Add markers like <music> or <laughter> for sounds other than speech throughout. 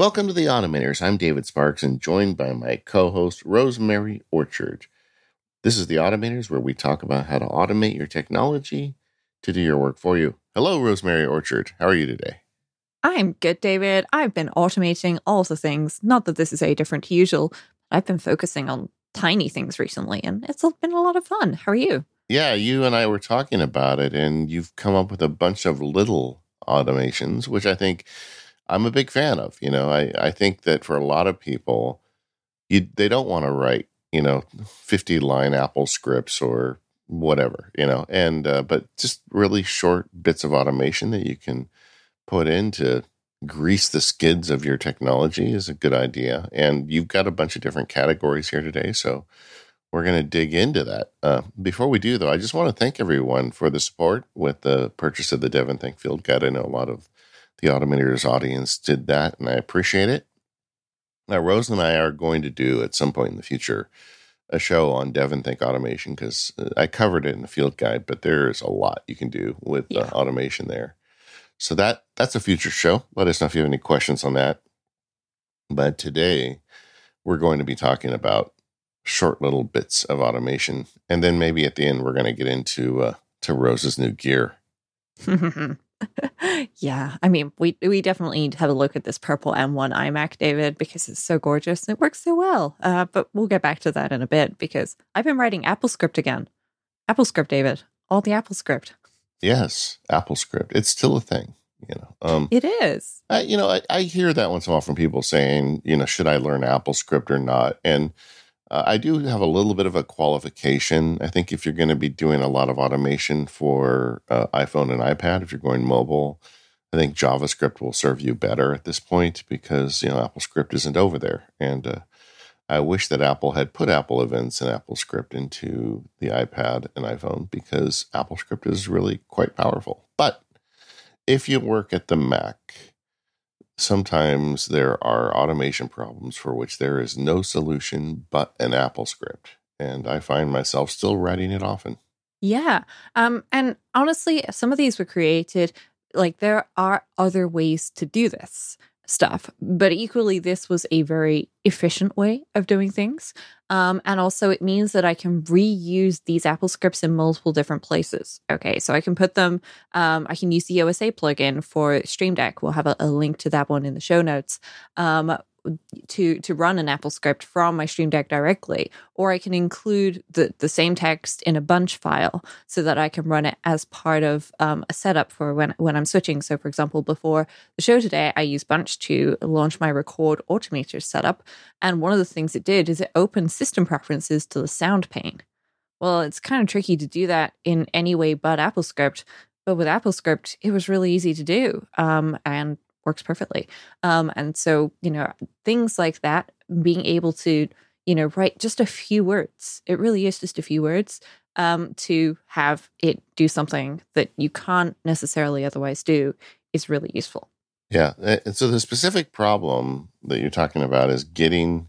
Welcome to the Automators. I'm David Sparks and joined by my co host, Rosemary Orchard. This is the Automators where we talk about how to automate your technology to do your work for you. Hello, Rosemary Orchard. How are you today? I'm good, David. I've been automating all the things. Not that this is any different to usual. I've been focusing on tiny things recently and it's been a lot of fun. How are you? Yeah, you and I were talking about it, and you've come up with a bunch of little automations, which I think I'm a big fan of. You know, I, I think that for a lot of people, you they don't want to write, you know, 50 line Apple scripts or whatever, you know, and uh, but just really short bits of automation that you can put in to grease the skids of your technology is a good idea. And you've got a bunch of different categories here today, so we're going to dig into that. Uh, before we do, though, I just want to thank everyone for the support with the purchase of the DEVONthink Field Guide. I know a lot of the Automators audience did that, and I appreciate it. Now, Rose and I are going to do at some point in the future a show on DEVONthink automation because uh, I covered it in the field guide, but there's a lot you can do with yeah. the automation there. So that that's a future show. Let us know if you have any questions on that. But today we're going to be talking about short little bits of automation, and then maybe at the end we're going to get into uh, to Rose's new gear. <laughs> <laughs> yeah, I mean, we we definitely need to have a look at this purple M1 iMac, David, because it's so gorgeous and it works so well. Uh, but we'll get back to that in a bit because I've been writing AppleScript again. AppleScript, David, all the AppleScript. Yes, AppleScript. It's still a thing. You know, um, it is. I, you know, I, I hear that once in a while from people saying, you know, should I learn AppleScript or not? And uh, I do have a little bit of a qualification. I think if you're going to be doing a lot of automation for uh, iPhone and iPad, if you're going mobile, I think JavaScript will serve you better at this point because you know AppleScript isn't over there. And uh, I wish that Apple had put Apple Events and AppleScript into the iPad and iPhone because AppleScript is really quite powerful. But if you work at the Mac, sometimes there are automation problems for which there is no solution but an Apple script. And I find myself still writing it often. Yeah. Um, and honestly, some of these were created like there are other ways to do this stuff. But equally, this was a very efficient way of doing things. Um, and also, it means that I can reuse these Apple scripts in multiple different places. Okay, so I can put them, um, I can use the OSA plugin for Stream Deck. We'll have a, a link to that one in the show notes. Um, to to run an Apple script from my Stream Deck directly, or I can include the the same text in a bunch file so that I can run it as part of um, a setup for when when I'm switching. So, for example, before the show today, I used Bunch to launch my Record Automator setup, and one of the things it did is it opened system preferences to the sound pane. Well, it's kind of tricky to do that in any way but AppleScript. But with AppleScript, it was really easy to do. Um, and works perfectly. Um, and so, you know, things like that, being able to, you know, write just a few words, it really is just a few words um, to have it do something that you can't necessarily otherwise do is really useful. Yeah. And so the specific problem that you're talking about is getting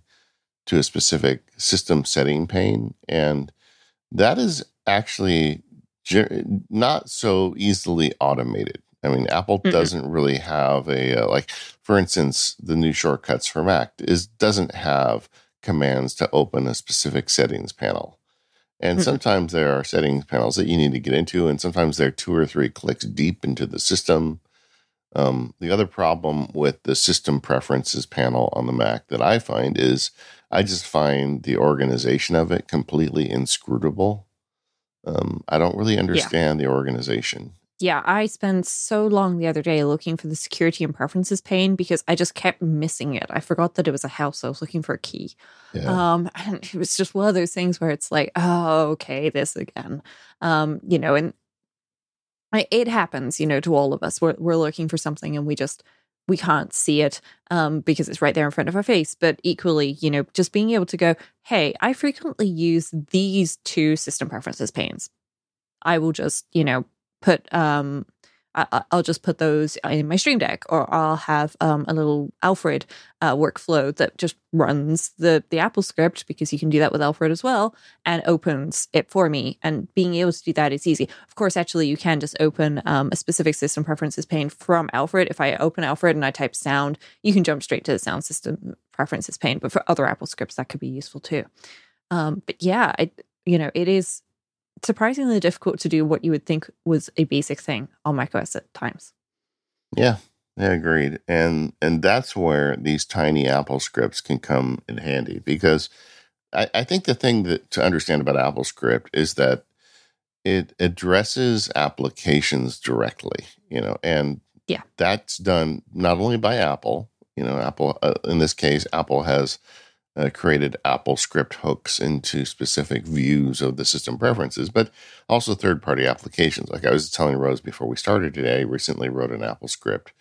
to a specific system setting pane. And that is actually not so easily automated. I mean, Apple mm doesn't really have a uh, like, for instance, the new shortcuts for Mac is doesn't have commands to open a specific settings panel. And sometimes there are settings panels that you need to get into, and sometimes they're two or three clicks deep into the system. Um, the other problem with the system preferences panel on the Mac that I find is I just find the organization of it completely inscrutable. Um, I don't really understand yeah. the organization yeah, I spent so long the other day looking for the security and preferences pane because I just kept missing it. I forgot that it was a house. I was looking for a key. Yeah. Um, <laughs> and it was just one of those things where it's like, oh, okay, this again. Um, you know, and it happens, you know, to all of us. We're we're looking for something and we just we can't see it um, because it's right there in front of our face. But equally, you know, just being able to go, hey, I frequently use these two system preferences panes. I will just, you know, put um I, will just put those in my Stream Deck, or I'll have um, a little Alfred uh, workflow that just runs the the Apple script because you can do that with Alfred as well, and opens it for me. And being able to do that is easy. Of course, actually, you can just open um, a specific system preferences pane from Alfred. If I open Alfred and I type sound, you can jump straight to the sound system preferences pane. But for other Apple scripts, that could be useful too. Um, but yeah, I, you know, it is surprisingly difficult to do what you would think was a basic thing on macOS at times. Yeah, I agreed. And and that's where these tiny Apple scripts can come in handy because I, I think the thing that to understand about Apple script is that it addresses applications directly, you know, and yeah, that's done not only by Apple, you know, Apple uh, in this case, Apple has uh, created Apple script hooks into specific views of the system preferences, but also third party applications. Like I was telling Rose before we started today, recently wrote an Apple script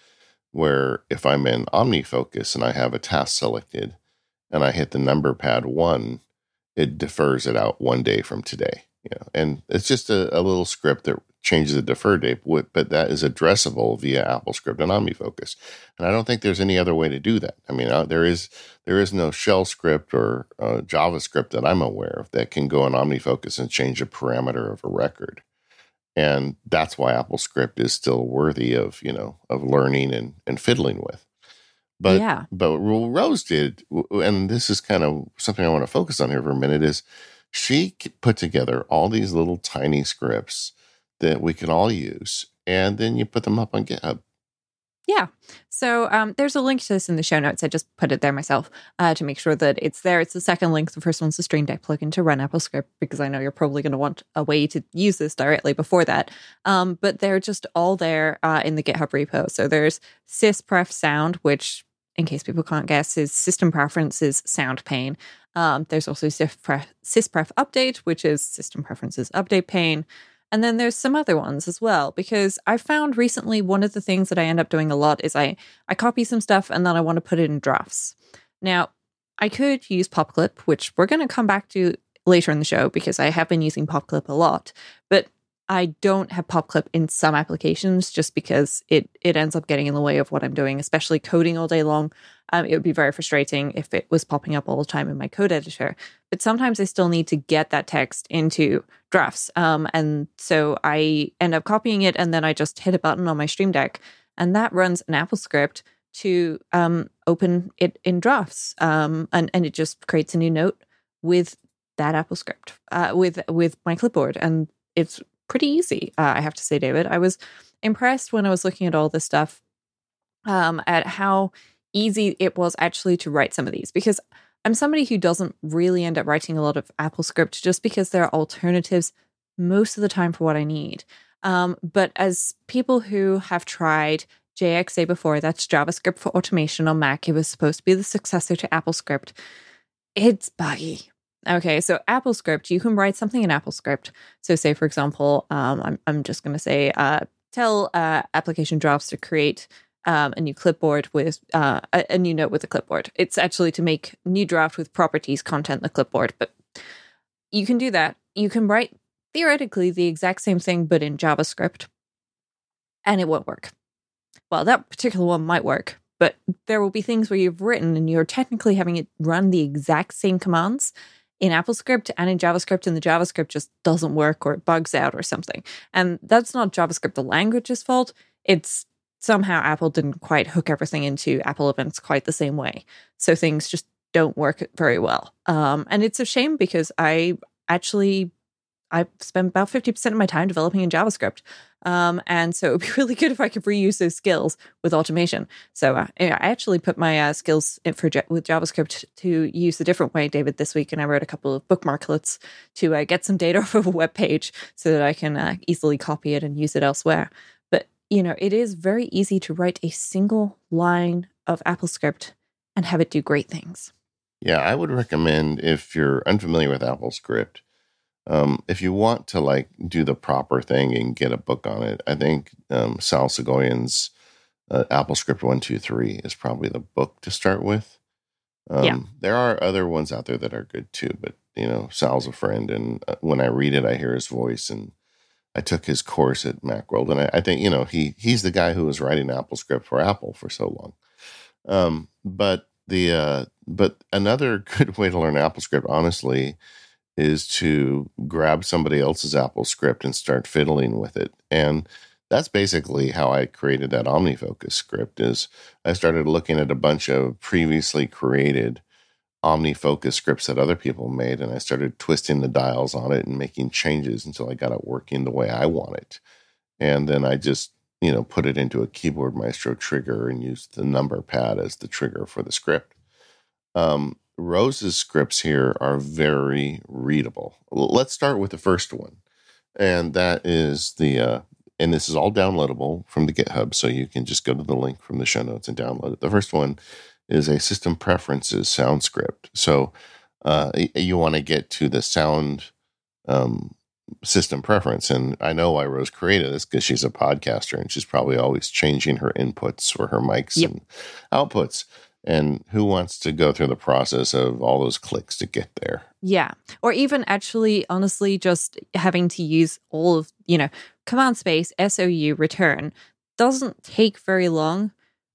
where if I'm in OmniFocus and I have a task selected and I hit the number pad one, it defers it out one day from today. You know, and it's just a, a little script that changes the defer date, but that is addressable via AppleScript and OmniFocus. And I don't think there's any other way to do that. I mean, uh, there is there is no shell script or uh, JavaScript that I'm aware of that can go in OmniFocus and change a parameter of a record. And that's why AppleScript is still worthy of you know of learning and and fiddling with. But yeah. but Rose did, and this is kind of something I want to focus on here for a minute. Is she put together all these little tiny scripts that we can all use, and then you put them up on GitHub. Yeah. So um, there's a link to this in the show notes. I just put it there myself uh, to make sure that it's there. It's the second link. The first one's the Stream Deck plugin to run AppleScript because I know you're probably going to want a way to use this directly before that. Um, but they're just all there uh, in the GitHub repo. So there's syspref sound, which, in case people can't guess, is system preferences sound pane. Um, there's also syspref, syspref update, which is system preferences update pane. And then there's some other ones as well, because I found recently one of the things that I end up doing a lot is I, I copy some stuff and then I want to put it in drafts. Now, I could use PopClip, which we're going to come back to later in the show because I have been using PopClip a lot. But I don't have PopClip in some applications just because it it ends up getting in the way of what I'm doing, especially coding all day long. Um, it would be very frustrating if it was popping up all the time in my code editor. But sometimes I still need to get that text into drafts, um, and so I end up copying it, and then I just hit a button on my Stream Deck, and that runs an Apple script to um, open it in drafts, um, and and it just creates a new note with that Apple script uh, with with my clipboard, and it's pretty easy, uh, I have to say, David. I was impressed when I was looking at all this stuff um, at how easy it was actually to write some of these because I'm somebody who doesn't really end up writing a lot of Apple script just because there are alternatives most of the time for what I need. Um, but as people who have tried JXA before, that's JavaScript for automation on Mac, it was supposed to be the successor to AppleScript. It's buggy. Okay, so AppleScript, you can write something in AppleScript. So, say for example, um, I'm I'm just going to say, uh, tell uh, application drafts to create um, a new clipboard with uh, a, a, new note with a clipboard. It's actually to make new draft with properties content the clipboard, but you can do that. You can write theoretically the exact same thing, but in JavaScript, and it won't work. Well, that particular one might work, but there will be things where you've written and you're technically having it run the exact same commands in AppleScript and in JavaScript, and the JavaScript just doesn't work or it bugs out or something. And that's not JavaScript, the language's fault. It's somehow Apple didn't quite hook everything into Apple events quite the same way. So things just don't work very well. Um, and it's a shame because I actually I spent about 50% of my time developing in JavaScript. Um, and so it would be <laughs> really good if I could reuse those skills with automation. So uh, I actually put my uh, skills for with JavaScript to use a different way, David, this week. And I wrote a couple of bookmarklets to uh, get some data <laughs> off of a web page so that I can uh, easily copy it and use it elsewhere. But, you know, it is very easy to write a single line of AppleScript and have it do great things. Yeah, I would recommend if you're unfamiliar with AppleScript, um, if you want to like do the proper thing and get a book on it, I think um, Sal Soghoian's uh, AppleScript One Two Three is probably the book to start with. Um, yeah. There are other ones out there that are good too, but you know, Sal's a friend, and uh, when I read it, I hear his voice, and I took his course at Macworld, and I, I think you know he he's the guy who was writing AppleScript for Apple for so long. Um, but the uh, but another <laughs> good way to learn AppleScript, honestly, is to grab somebody else's AppleScript and start fiddling with it. And that's basically how I created that OmniFocus script. Is I started looking at a bunch of previously created OmniFocus scripts that other people made, and I started twisting the dials on it and making changes until I got it working the way I want it. And then I just, you know, put it into a Keyboard Maestro trigger and used the number pad as the trigger for the script. Um, Rose's scripts here are very readable. Let's start with the first one, and that is the, uh, and this is all downloadable from the GitHub, so you can just go to the link from the show notes and download it. The first one is a system preferences sound script. So uh, you want to get to the sound um, system preference. And I know why Rose created this because she's a podcaster and she's probably always changing her inputs or her mics yep. and outputs. And who wants to go through the process of all those clicks to get there? Yeah. Or even actually, honestly, just having to use all of, you know, command space, SOU, return doesn't take very long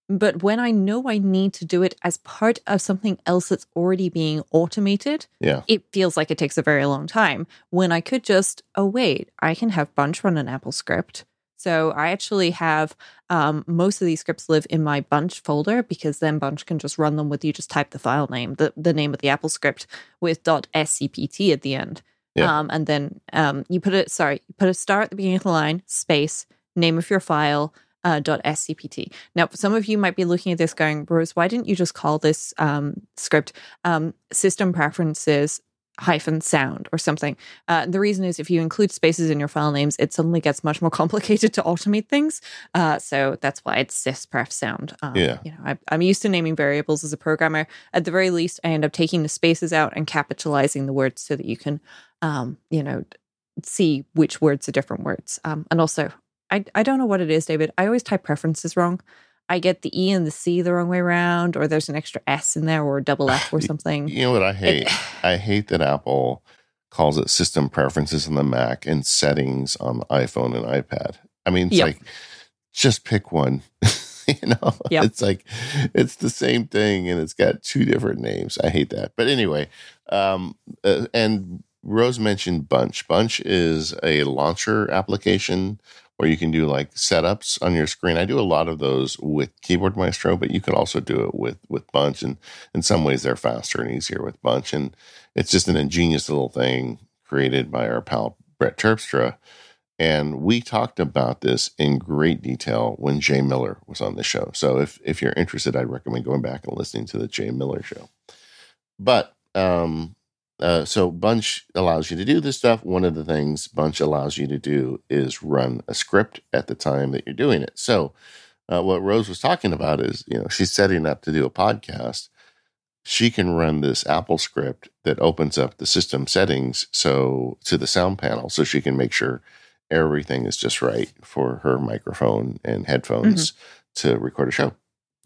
but when I know I need to do it as part of something else that's already being automated, yeah. it feels like it takes a very long time. When I could just, oh, wait, I can have Bunch run an Apple script. So I actually have um, most of these scripts live in my Bunch folder because then Bunch can just run them with you just type the file name, the, the name of the Apple script with .scpt at the end. Yeah. Um, and then um, you put it, sorry, you put a star at the beginning of the line, space, name of your file, uh, .scpt. Now, some of you might be looking at this going, Rose, why didn't you just call this um, script um, system preferences hyphen sound or something? Uh, the reason is if you include spaces in your file names, it suddenly gets much more <laughs> complicated to automate things. Uh, so that's why it's syspref sound. Um, yeah. You know, I, I'm used to naming variables as a programmer. At the very least, I end up taking the spaces out and capitalizing the words so that you can, um, you know, see which words are different words. Um, and also, I, I don't know what it is, David. I always type preferences wrong. I get the E and the C the wrong way around, or there's an extra S in there, or a double F or <laughs> something. You know what I hate? It, I hate that Apple calls it system preferences on the Mac and settings on the iPhone and iPad. I mean, it's yep. like just pick one. <laughs> you know, yep. it's like it's the same thing and it's got two different names. I hate that. But anyway, um, uh, and Rose mentioned Bunch. Bunch is a launcher application or you can do like setups on your screen. I do a lot of those with Keyboard Maestro, but you could also do it with with Bunch, and in some ways they're faster and easier with Bunch. And it's just an ingenious little thing created by our pal Brett Terpstra. And we talked about this in great detail when Jay Miller was on the show. So if if you're interested, I'd recommend going back and listening to the Jay Miller show. But um, uh, so Bunch allows you to do this stuff. One of the things Bunch allows you to do is run a script at the time that you're doing it. So uh, what Rose was talking about is, you know, she's setting up to do a podcast. She can run this Apple script that opens up the system settings so to the sound panel, so she can make sure everything is just right for her microphone and headphones mm-hmm. to record a show.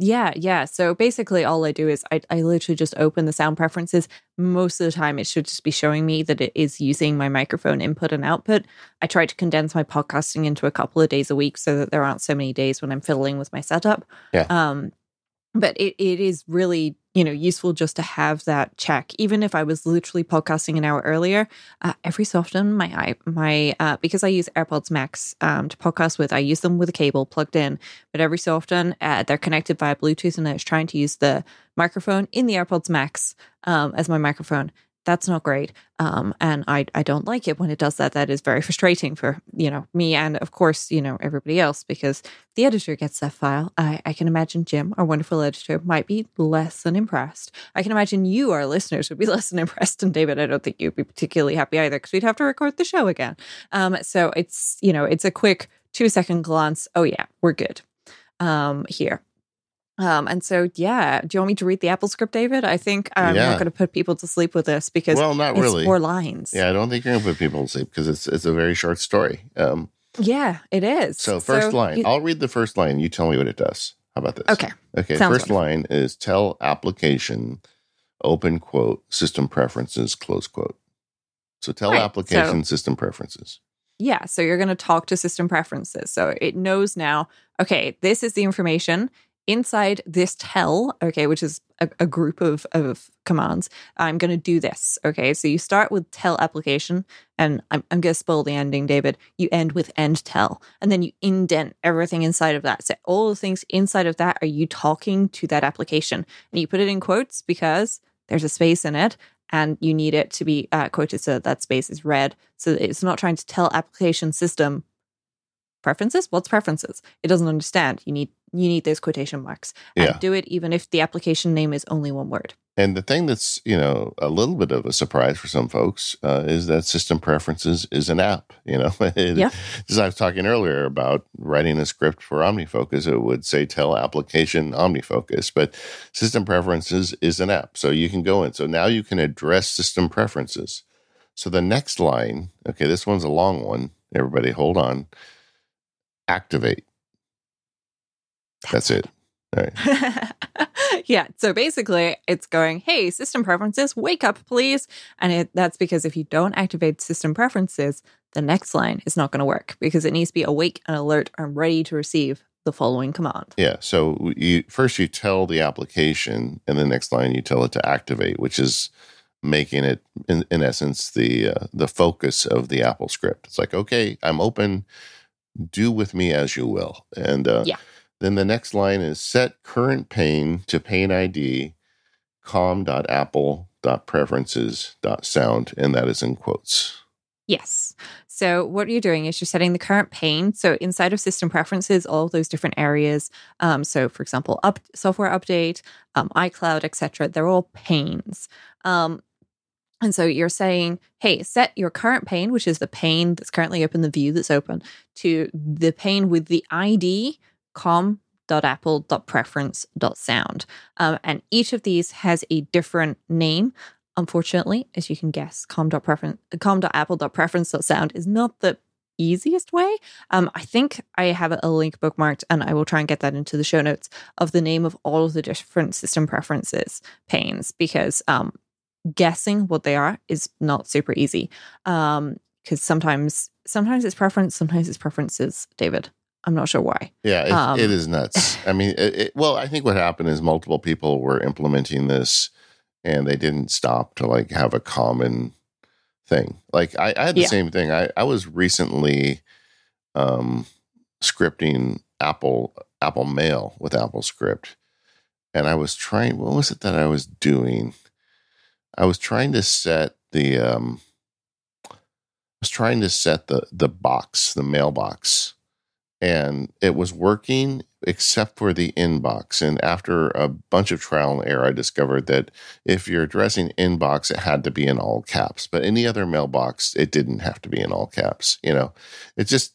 Yeah, yeah. So basically, all I do is I, I literally just open the sound preferences. Most of the time, it should just be showing me that it is using my microphone input and output. I try to condense my podcasting into a couple of days a week so that there aren't so many days when I'm fiddling with my setup. Yeah. Um, but it, it is really you know useful just to have that check even if i was literally podcasting an hour earlier uh, every so often my my uh, because i use airpods max um, to podcast with i use them with a cable plugged in but every so often uh, they're connected via bluetooth and i was trying to use the microphone in the airpods max um, as my microphone that's not great. Um, and I, I don't like it when it does that. That is very <laughs> frustrating for, you know, me and of course, you know, everybody else, because the editor gets that file. I, I can imagine Jim, our wonderful editor, might be less than impressed. I can imagine you, our listeners, would be <laughs> less than impressed. And David, I don't think you'd be particularly happy either because we'd have to record the show again. Um, so it's, you know, it's a quick two second glance. Oh yeah, we're good um, here. Um, and so, yeah, do you want me to read the Apple script, David? I think I'm yeah. not going to put people to sleep with this because well, not really. four lines. Yeah, I don't think you're going to put people to sleep because it's it's a very short story. Um, yeah, it is. So, first so line, you, I'll read the first line. You tell me what it does. How about this? Okay. Okay. Sounds first wonderful. line is tell application open quote system preferences close quote. So tell right. application so, system preferences. Yeah, so you're going to talk to system preferences. So it knows now, okay, this is the information inside this tell, okay, which is a, a group of, of commands. I'm going to do this, okay? So you start with tell application, and I'm, I'm going to spoil the ending, David. You end with end tell, and then you indent everything inside of that. So all the things inside of that are you talking to that application. And you put it in quotes because there's a space in it and you need it to be uh, quoted so that, that space is read. So it's not trying to tell application system preferences. What's preferences? It doesn't understand. You need you need those quotation marks. And Yeah. do it even if the application name is only one word. And the thing that's you know a little bit of a surprise for some folks uh, is that system preferences is an app. You know, <laughs> It- Yeah. As I was talking earlier about writing a script for OmniFocus, it would say tell application OmniFocus, but system preferences is an app, so you can go in. So now you can address system preferences. So the next line, okay, this one's a long one. Everybody, hold on. Activate. That's it. All right. <laughs> yeah. So basically, it's going, hey, system preferences, wake up, please. And it, that's because if you don't activate system preferences, the next line is not going to work because it needs to be awake and alert and ready to receive the following command. Yeah. So you first you tell the application, and the next line you tell it to activate, which is making it in, in essence the uh, the focus of the Apple script. It's like, okay, I'm open. Do with me as you will. And uh, Yeah. then the next line is set current pane to pane ID com.apple.preferences.sound, and that is in quotes. Yes. So what you're doing is you're setting the current pane. So inside of system preferences, all of those different areas. Um, so for example, up software update, um, iCloud, etc. They're all panes. Um, and so you're saying, hey, set your current pane, which is the pane that's currently open, the view that's open, to the pane with the ID com.apple.preference.sound. Um, and each of these has a different name. Unfortunately, as you can guess, com.preference, com.apple.preference.sound is not the easiest way. Um, I think I have a link bookmarked, and I will try and get that into the show notes of the name of all of the different system preferences panes because um, guessing what they are is not super easy. Um, because sometimes, sometimes it's preference, sometimes it's preferences. David, I'm not sure why. Yeah, it, Um, it is nuts. <laughs> I mean, it, it, well, I think what happened is multiple people were implementing this, and they didn't stop to like have a common thing. Like I, I had the Yeah. same thing. I, I was recently um, scripting Apple Apple Mail with Apple Script, and I was trying. What was it that I was doing? I was trying to set the. Um, I was trying to set the the box, the mailbox and it was working except for the inbox. And after a bunch of trial and error, I discovered that if you're addressing inbox, it had to be in all caps. But any other mailbox, it didn't have to be in all caps. You know, it's just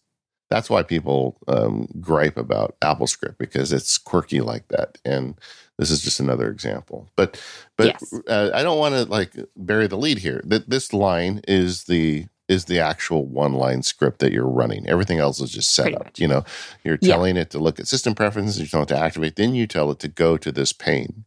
that's why people um, gripe about AppleScript because it's quirky like that. And this is just another example. But but Yes. uh, I don't want to like bury the lead here. That this line is the is the actual one line script that you're running. Everything else is just set Pretty up. much. You know, you're Yeah. telling it to look at system preferences, you tell it to activate, then you tell it to go to this pane.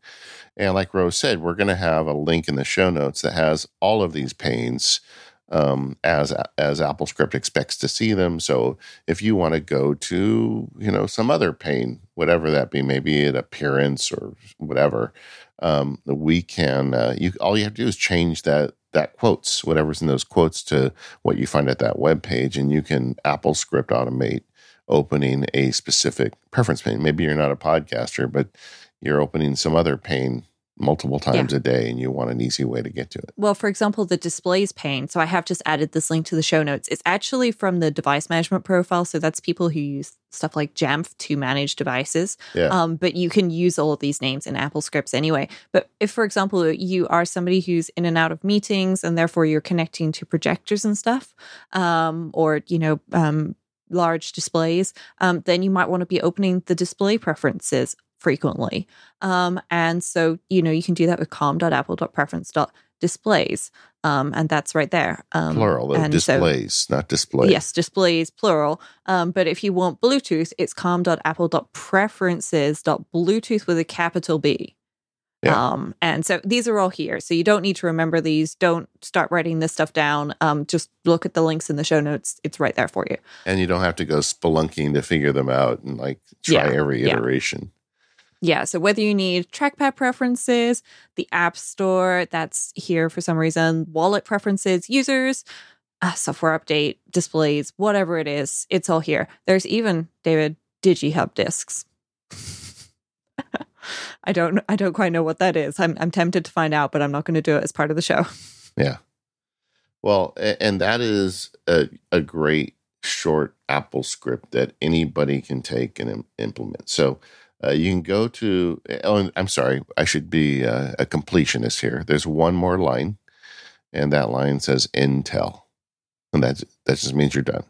And like Rose said, we're going to have a link in the show notes that has all of these panes um, as as AppleScript expects to see them. So if you want to go to you know some other pane, whatever that be, maybe an appearance or whatever, um, we can. Uh, you all you have to do is change that that quotes whatever's in those quotes to what you find at that web page, and you can AppleScript automate opening a specific preference pane. Maybe you're not a podcaster, but you're opening some other pane multiple times a day and you want an easy way to get to it. Well, for example, the displays pane. So I have just added this link to the show notes. It's actually from the device management profile. So that's people who use stuff like Jamf to manage devices. Yeah. Um, but you can use all of these names in Apple scripts anyway. But if, for example, you are somebody who's in and out of meetings and therefore you're connecting to projectors and stuff, um, or, you know, um, large displays, um, then you might want to be opening the display preferences frequently. Um, and so, you know, you can do that with com.apple.preference.displays. Um, and that's right there. Um, Plural, and so- displays, not display. Yes, displays, plural. Um, but if you want Bluetooth, it's com.apple.preferences.bluetooth with a capital B. Yeah. Um, and so these are all here. So you don't need to remember these. Don't start writing this stuff down. Um, just look at the links in the show notes. It's right there for you. And you don't have to go spelunking to figure them out and like try Yeah, every iteration. Yeah. So whether you need trackpad preferences, the App Store, that's here for some reason, wallet preferences, users, uh, software update, displays, whatever it is, it's all here. There's even, David, DigiHub disks. <laughs> I don't I don't quite know what that is. I'm I'm tempted to find out, but I'm not going to do it as part of the show. Yeah. Well, and that is a, a great short Apple script that anybody can take and im- implement. So uh, you can go to, oh, I'm sorry, I should be uh, a completionist here. There's one more line, and that line says end tell. And that, that just means you're done.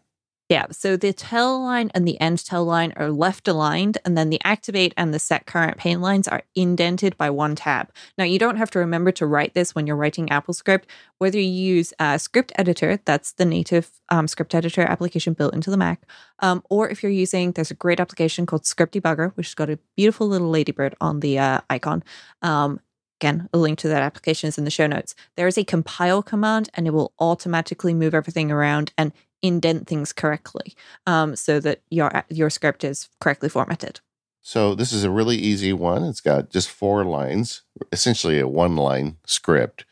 Yeah, so the tell line and the end tell line are left aligned, and then the activate and the set current pane lines are indented by one tab. Now, you don't have to remember to write this when you're writing AppleScript. whether you use a script editor, that's the native um, script editor application built into the Mac, um, or if you're using, there's a great application called Script Debugger, which has got a beautiful little ladybird on the uh, icon. Um, Again, a link to that application is in the show notes. There is a compile command, and it will automatically move everything around and indent things correctly, um, so that your your script is correctly formatted. So this is a really easy one. It's got just four lines, essentially a one line script,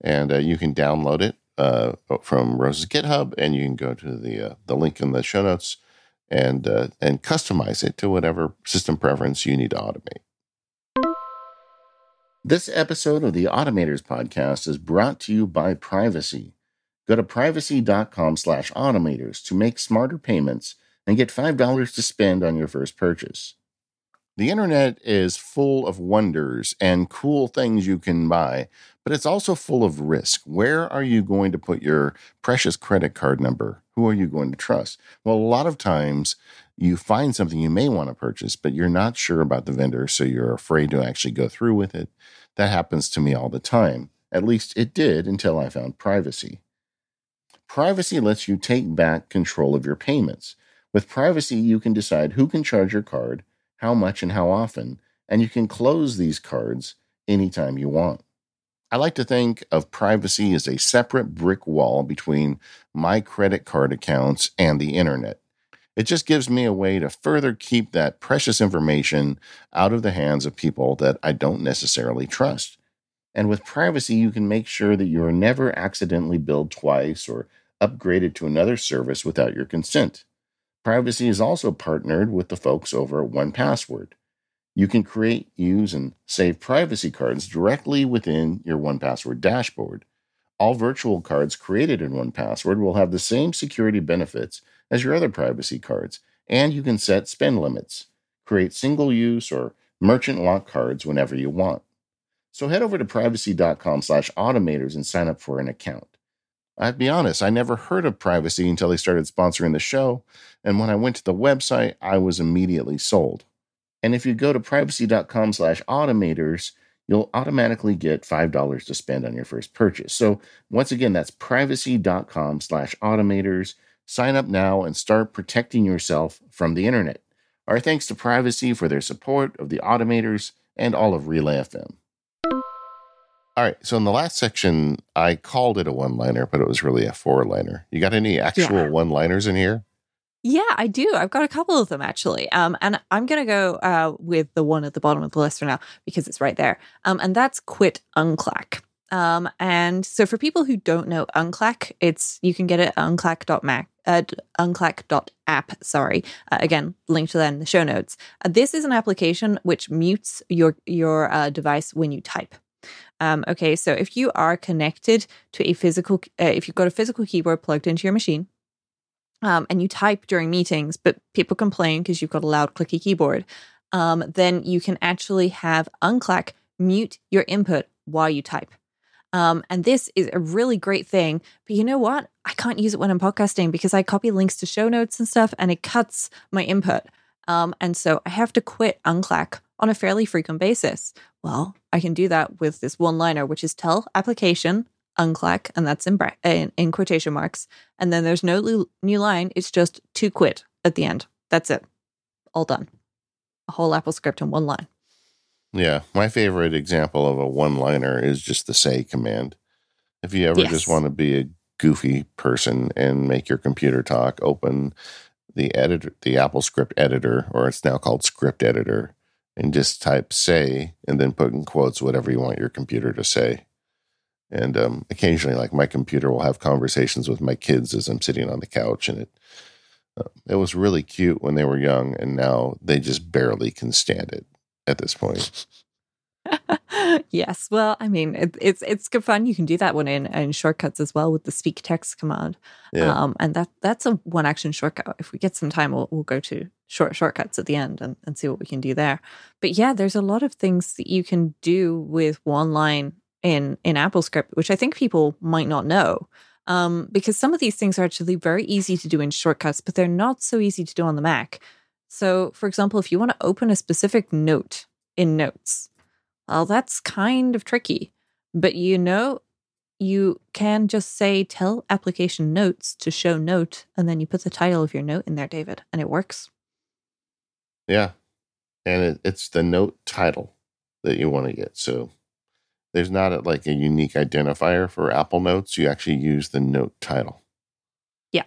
and uh, you can download it uh, from Rose's GitHub, and you can go to the uh, the link in the show notes and uh, and customize it to whatever system preference you need to automate. This episode of the Automators podcast is brought to you by Privacy. Go to privacy.com slash automators to make smarter payments and get $5 to spend on your first purchase. The internet is full of wonders and cool things you can buy, but it's also full of risk. Where are you going to put your precious credit card number? Who are you going to trust? Well, a lot of times you find something you may want to purchase, but you're not sure about the vendor, so you're afraid to actually go through with it. That happens to me all the time. At least it did until I found privacy. Privacy lets you take back control of your payments. With privacy, you can decide who can charge your card, how much, and how often, and you can close these cards anytime you want. I like to think of privacy as a separate brick wall between my credit card accounts and the internet. It just gives me a way to further keep that precious information out of the hands of people that I don't necessarily trust. And with privacy, you can make sure that you are never accidentally billed twice or upgraded to another service without your consent. Privacy is also partnered with the folks over at 1Password. You can create, use, and save privacy cards directly within your 1Password dashboard. All virtual cards created in 1Password will have the same security benefits as your other privacy cards, and you can set spend limits, create single use or merchant lock cards whenever you want. So head over to privacy.com slash automators and sign up for an account. I'd be honest, I never heard of privacy until they started sponsoring the show, and when I went to the website, I was immediately sold. And if you go to privacy.com slash automators, you'll automatically get $5 to spend on your first purchase. So once again, that's privacy.com slash automators. Sign up now and start protecting yourself from the internet. Our thanks to Privacy for their support of the automators and all of Relay FM. All right, so in the last section, I called it a one liner, but it was really a four liner. You got any actual Yeah. one liners in here? Yeah, I do. I've got a couple of them actually. Um, and I'm going to go uh, with the one at the bottom of the list for now because it's right there. Um, and that's quit unclack. Um, and so for people who don't know unclack, it's you can get it at unclack.mac uh, unclack.app, sorry. Uh, again, link to that in the show notes. Uh, this is an application which mutes your your uh, device when you type. Um, okay, so if you are connected to a physical, uh, if you've got a physical keyboard plugged into your machine, um, and you type during meetings, but people complain because you've got a loud, clicky keyboard, um, then you can actually have Unclack mute your input while you type. Um, and this is a really great thing. But you know what? I can't use it when I'm podcasting because I copy links to show notes and stuff and it cuts my input. Um, and so I have to quit Unclack on a fairly frequent basis. Well, I can do that with this one liner, which is tell application unclack, and that's in, bra- in, in quotation marks. And then there's no new line. It's just to quit at the end. That's it. All done. A whole Apple script in one line. Yeah, my favorite example of a one-liner is just the say command. If you ever Yes. just want to be a goofy person and make your computer talk, open the editor, the Apple Script editor, or it's now called Script Editor, and just type "say" and then put in quotes whatever you want your computer to say. And um, occasionally, like my computer will have conversations with my kids as I'm sitting on the couch, and it uh, it was really cute when they were young, and now they just barely can stand it at this point. <laughs> yes. Well, I mean, it, it's it's good fun. You can do that one in in shortcuts as well with the speak text command. Yeah. Um, and that that's a one action shortcut. If we get some time, we'll, we'll go to short shortcuts at the end and, and see what we can do there. But yeah, there's a lot of things that you can do with one line in in AppleScript, which I think people might not know. Um, because some of these things are actually very easy to do in shortcuts, but they're not so easy to do on the Mac. So, for example, if you want to open a specific note in Notes, well, that's kind of tricky. But you know, you can just say, tell application notes to show note, and then you put the title of your note in there, David, and it works. Yeah. And it, it's the note title that you want to get. So there's not a, like a unique identifier for Apple Notes. You actually use the note title. Yeah.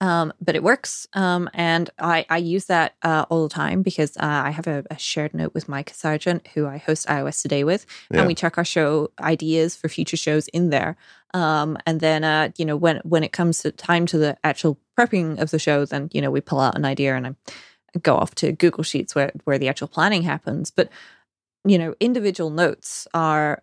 Um, but it works. Um, and I, I use that uh, all the time because uh, I have a, a shared note with Micah Sargent, who I host iOS Today with, Yeah. and we check our show ideas for future shows in there. Um, and then, uh, you know, when when it comes to time to the actual prepping of the show, then you know we pull out an idea and I go off to Google Sheets where where the actual planning happens. But you know, individual notes are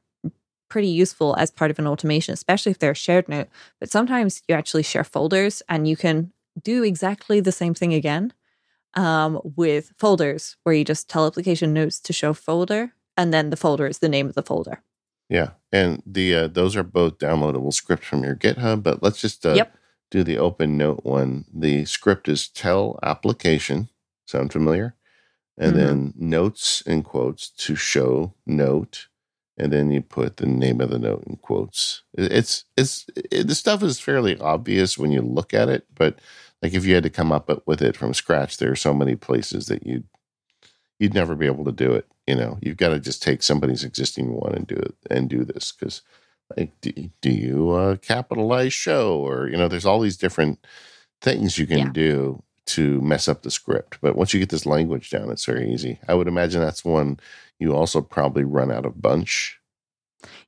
pretty useful as part of an automation, especially if they're a shared note. But sometimes you actually share folders and you can do exactly the same thing again um, with folders where you just tell application notes to show folder and then the folder is the name of the folder. Yeah. And the uh, those are both downloadable scripts from your GitHub. But let's just uh, Yep. do the open note one. The script is tell application. Sound familiar? And Mhm. then notes in quotes to show note. And then you put the name of the note in quotes. It's it's it, the stuff is fairly obvious when you look at it, but like if you had to come up with it from scratch, there are so many places that you'd, you'd never be able to do it. You know, you've got to just take somebody's existing one and do it and do this because, like, do, do you uh, capitalize show or you know, there's all these different things you can Yeah. do to mess up the script. But once you get this language down, it's very easy. I would imagine that's one you also probably run out of bunch.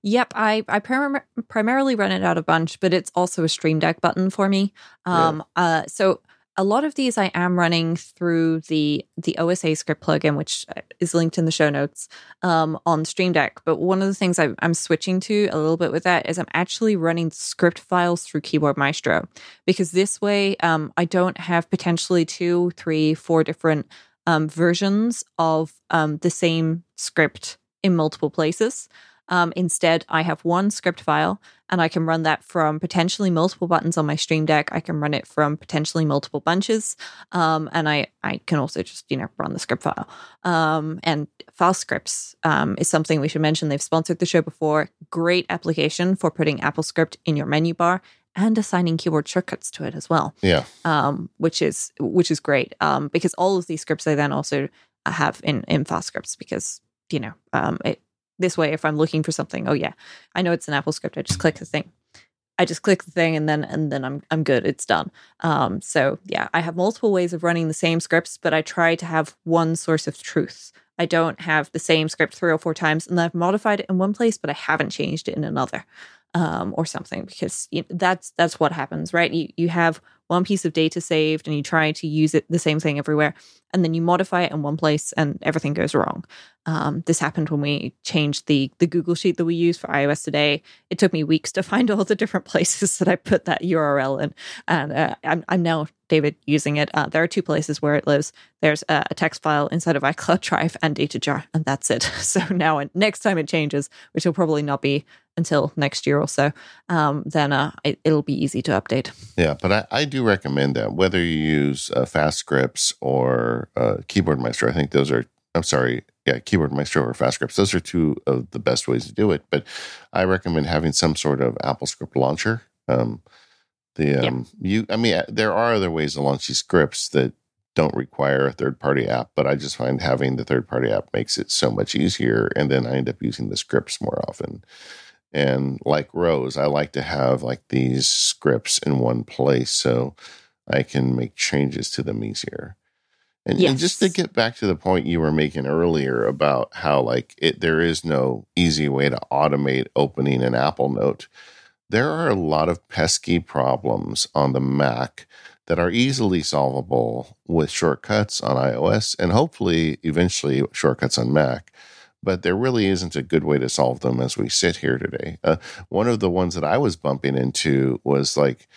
Yep, I I prim- primarily run it out of bunch, but it's also a Stream Deck button for me. Um, uh, so a lot of these I am running through the the OSA script plugin, which uh, is linked in the show notes um, on Stream Deck. But one of the things I, I'm switching to a little bit with that is I'm actually running script files through Keyboard Maestro because this way um, I don't have potentially two, three, four different um, versions of um, the same script in multiple places. Um, instead, I have one script file and I can run that from potentially multiple buttons on my Stream Deck. I can run it from potentially multiple bunches. Um, and I, I can also just, you know, run the script file. Um, and Fast Scripts um, is something we should mention. They've sponsored the show before. Great application for putting Apple Script in your menu bar and assigning keyboard shortcuts to it as well Yeah. um, which is which is great um, because all of these scripts I then also have in in fast scripts because you know um, it, this way if I'm looking for something. Oh yeah. I know it's an Apple script. I just click the thing. I just click the thing and then and then I'm I'm good. It's done. Um, so yeah I have multiple ways of running the same scripts but I try to have one source of truth. I don't have the same script three or four times and then I've modified it in one place but I haven't changed it in another um, or something because you that's that's what happens, right? You you have one piece of data saved and you try to use it the same thing everywhere, and then you modify it in one place and everything goes wrong. Um, this happened when we changed the the Google sheet that we use for iOS today. It took me weeks to <laughs> find all the different <laughs> places that I put that URL in, and uh, I'm I'm now David using it. Uh, there are two places where it lives. There's a, a text file inside of iCloud Drive and Data Jar, and that's it. <laughs> So now, and next time it changes, which will probably not be until next year or so, um, then uh, it, it'll be easy to update. Yeah, but I, I do recommend that whether you use uh, Fast Scripts or uh, Keyboard Maestro. I think those are. I'm sorry, yeah, Keyboard Maestro or Fast Scripts. Those are two of the best ways to do it. But I recommend having some sort of Apple Script launcher. Um, the um, you, I mean, there are other ways to launch these scripts that don't require a third party app, but I just find having the third party app makes it so much easier. And then I end up using the scripts more often. And like Rose, I like to have like these scripts in one place so I can make changes to them easier. And, yes. and, just to get back to the point you were making earlier about how like it there is no easy way to automate opening an Apple Note. There are a lot of pesky problems on the Mac that are easily solvable with shortcuts on iOS and hopefully eventually shortcuts on Mac. But there really isn't a good way to solve them as we sit here today. Uh, one of the ones that I was bumping into was like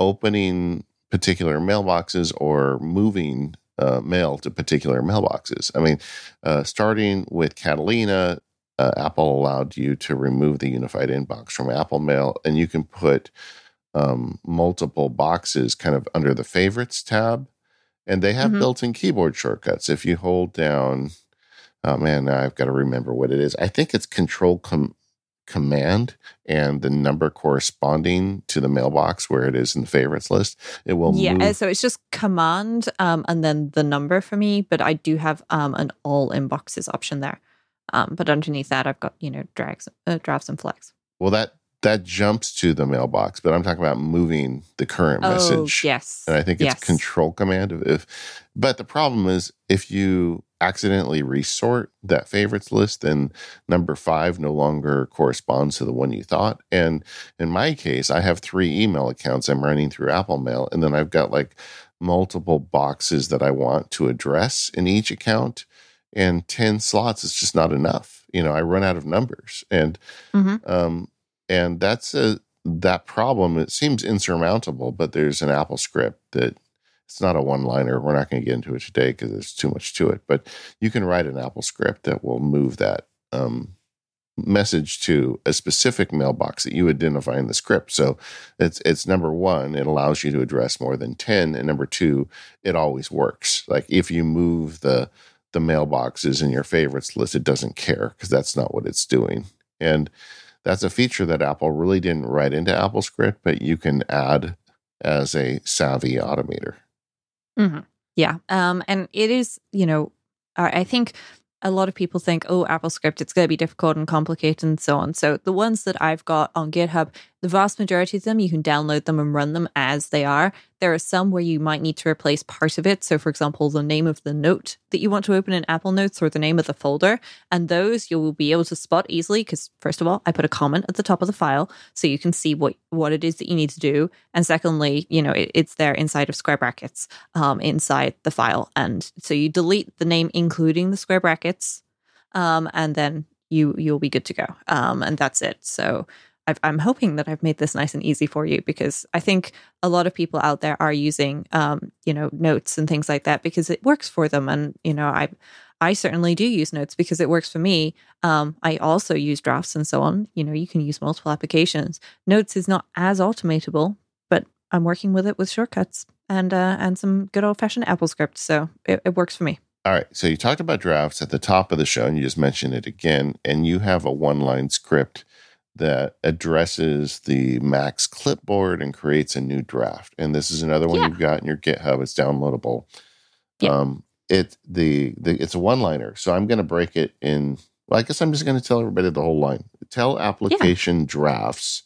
opening particular mailboxes or moving uh, mail to particular mailboxes. I mean, uh, starting with Catalina, uh, Apple allowed you to remove the unified inbox from Apple Mail, and you can put um, multiple boxes kind of under the favorites tab. And they have mm-hmm. built in keyboard shortcuts. If you hold down, oh man, I've got to remember what it is. I think it's Control com- Command and the number corresponding to the mailbox where it is in the favorites list. It will yeah. Move. So it's just Command um, and then the number for me, but I do have um, an all inboxes option there. Um, but underneath that, I've got you know drags, uh, drafts, and flex. Well, that that jumps to the mailbox, but I'm talking about moving the current oh, message. Yes. And I think it's yes. control command if but the problem is if you accidentally resort that favorites list, then number five no longer corresponds to the one you thought. And in my case, I have three email accounts I'm running through Apple Mail, and then I've got like multiple boxes that I want to address in each account. And 10 slots is just not enough. You know, I run out of numbers. And mm-hmm. um, and that's a that problem. It seems insurmountable, but there's an AppleScript that it's not a one liner. We're not going to get into it today because there's too much to it. But you can write an AppleScript that will move that um, message to a specific mailbox that you identify in the script. So it's it's number one, it allows you to address more than ten, and number two, it always works. Like if you move the the mailboxes in your favorites list, it doesn't care because that's not what it's doing. And that's a feature that Apple really didn't write into AppleScript, but you can add as a savvy automator. Mm-hmm. Yeah. Um, and it is, you know, I think a lot of people think, oh, AppleScript, it's going to be difficult and complicated and so on. So the ones that I've got on GitHub, the vast majority of them, you can download them and run them as they are. There are some where you might need to replace part of it. So, for example, the name of the note that you want to open in Apple Notes or the name of the folder. And those you will be able to spot easily because, first of all, I put a comment at the top of the file so you can see what, what it is that you need to do. And secondly, you know, it, it's there inside of square brackets um, inside the file. And so you delete the name, including the square brackets, um, and then you you'll be good to go. Um, and that's it. So i am hoping that I've made this nice and easy for you because I think a lot of people out there are using, um, you know, notes and things like that because it works for them. And you know, I, I certainly do use notes because it works for me. Um, I also use drafts and so on. You know, you can use multiple applications. Notes is not as automatable, but I'm working with it with shortcuts and uh, and some good old fashioned AppleScript, so it, it works for me. All right. So you talked about drafts at the top of the show, and you just mentioned it again. And you have a one line script that addresses the Mac's clipboard and creates a new draft. And this is another one yeah. you've got in your GitHub. It's downloadable. Um, it the, the it's a one liner. So I'm going to break it in. Well, I guess I'm just going to tell everybody the whole line. Tell application yeah. drafts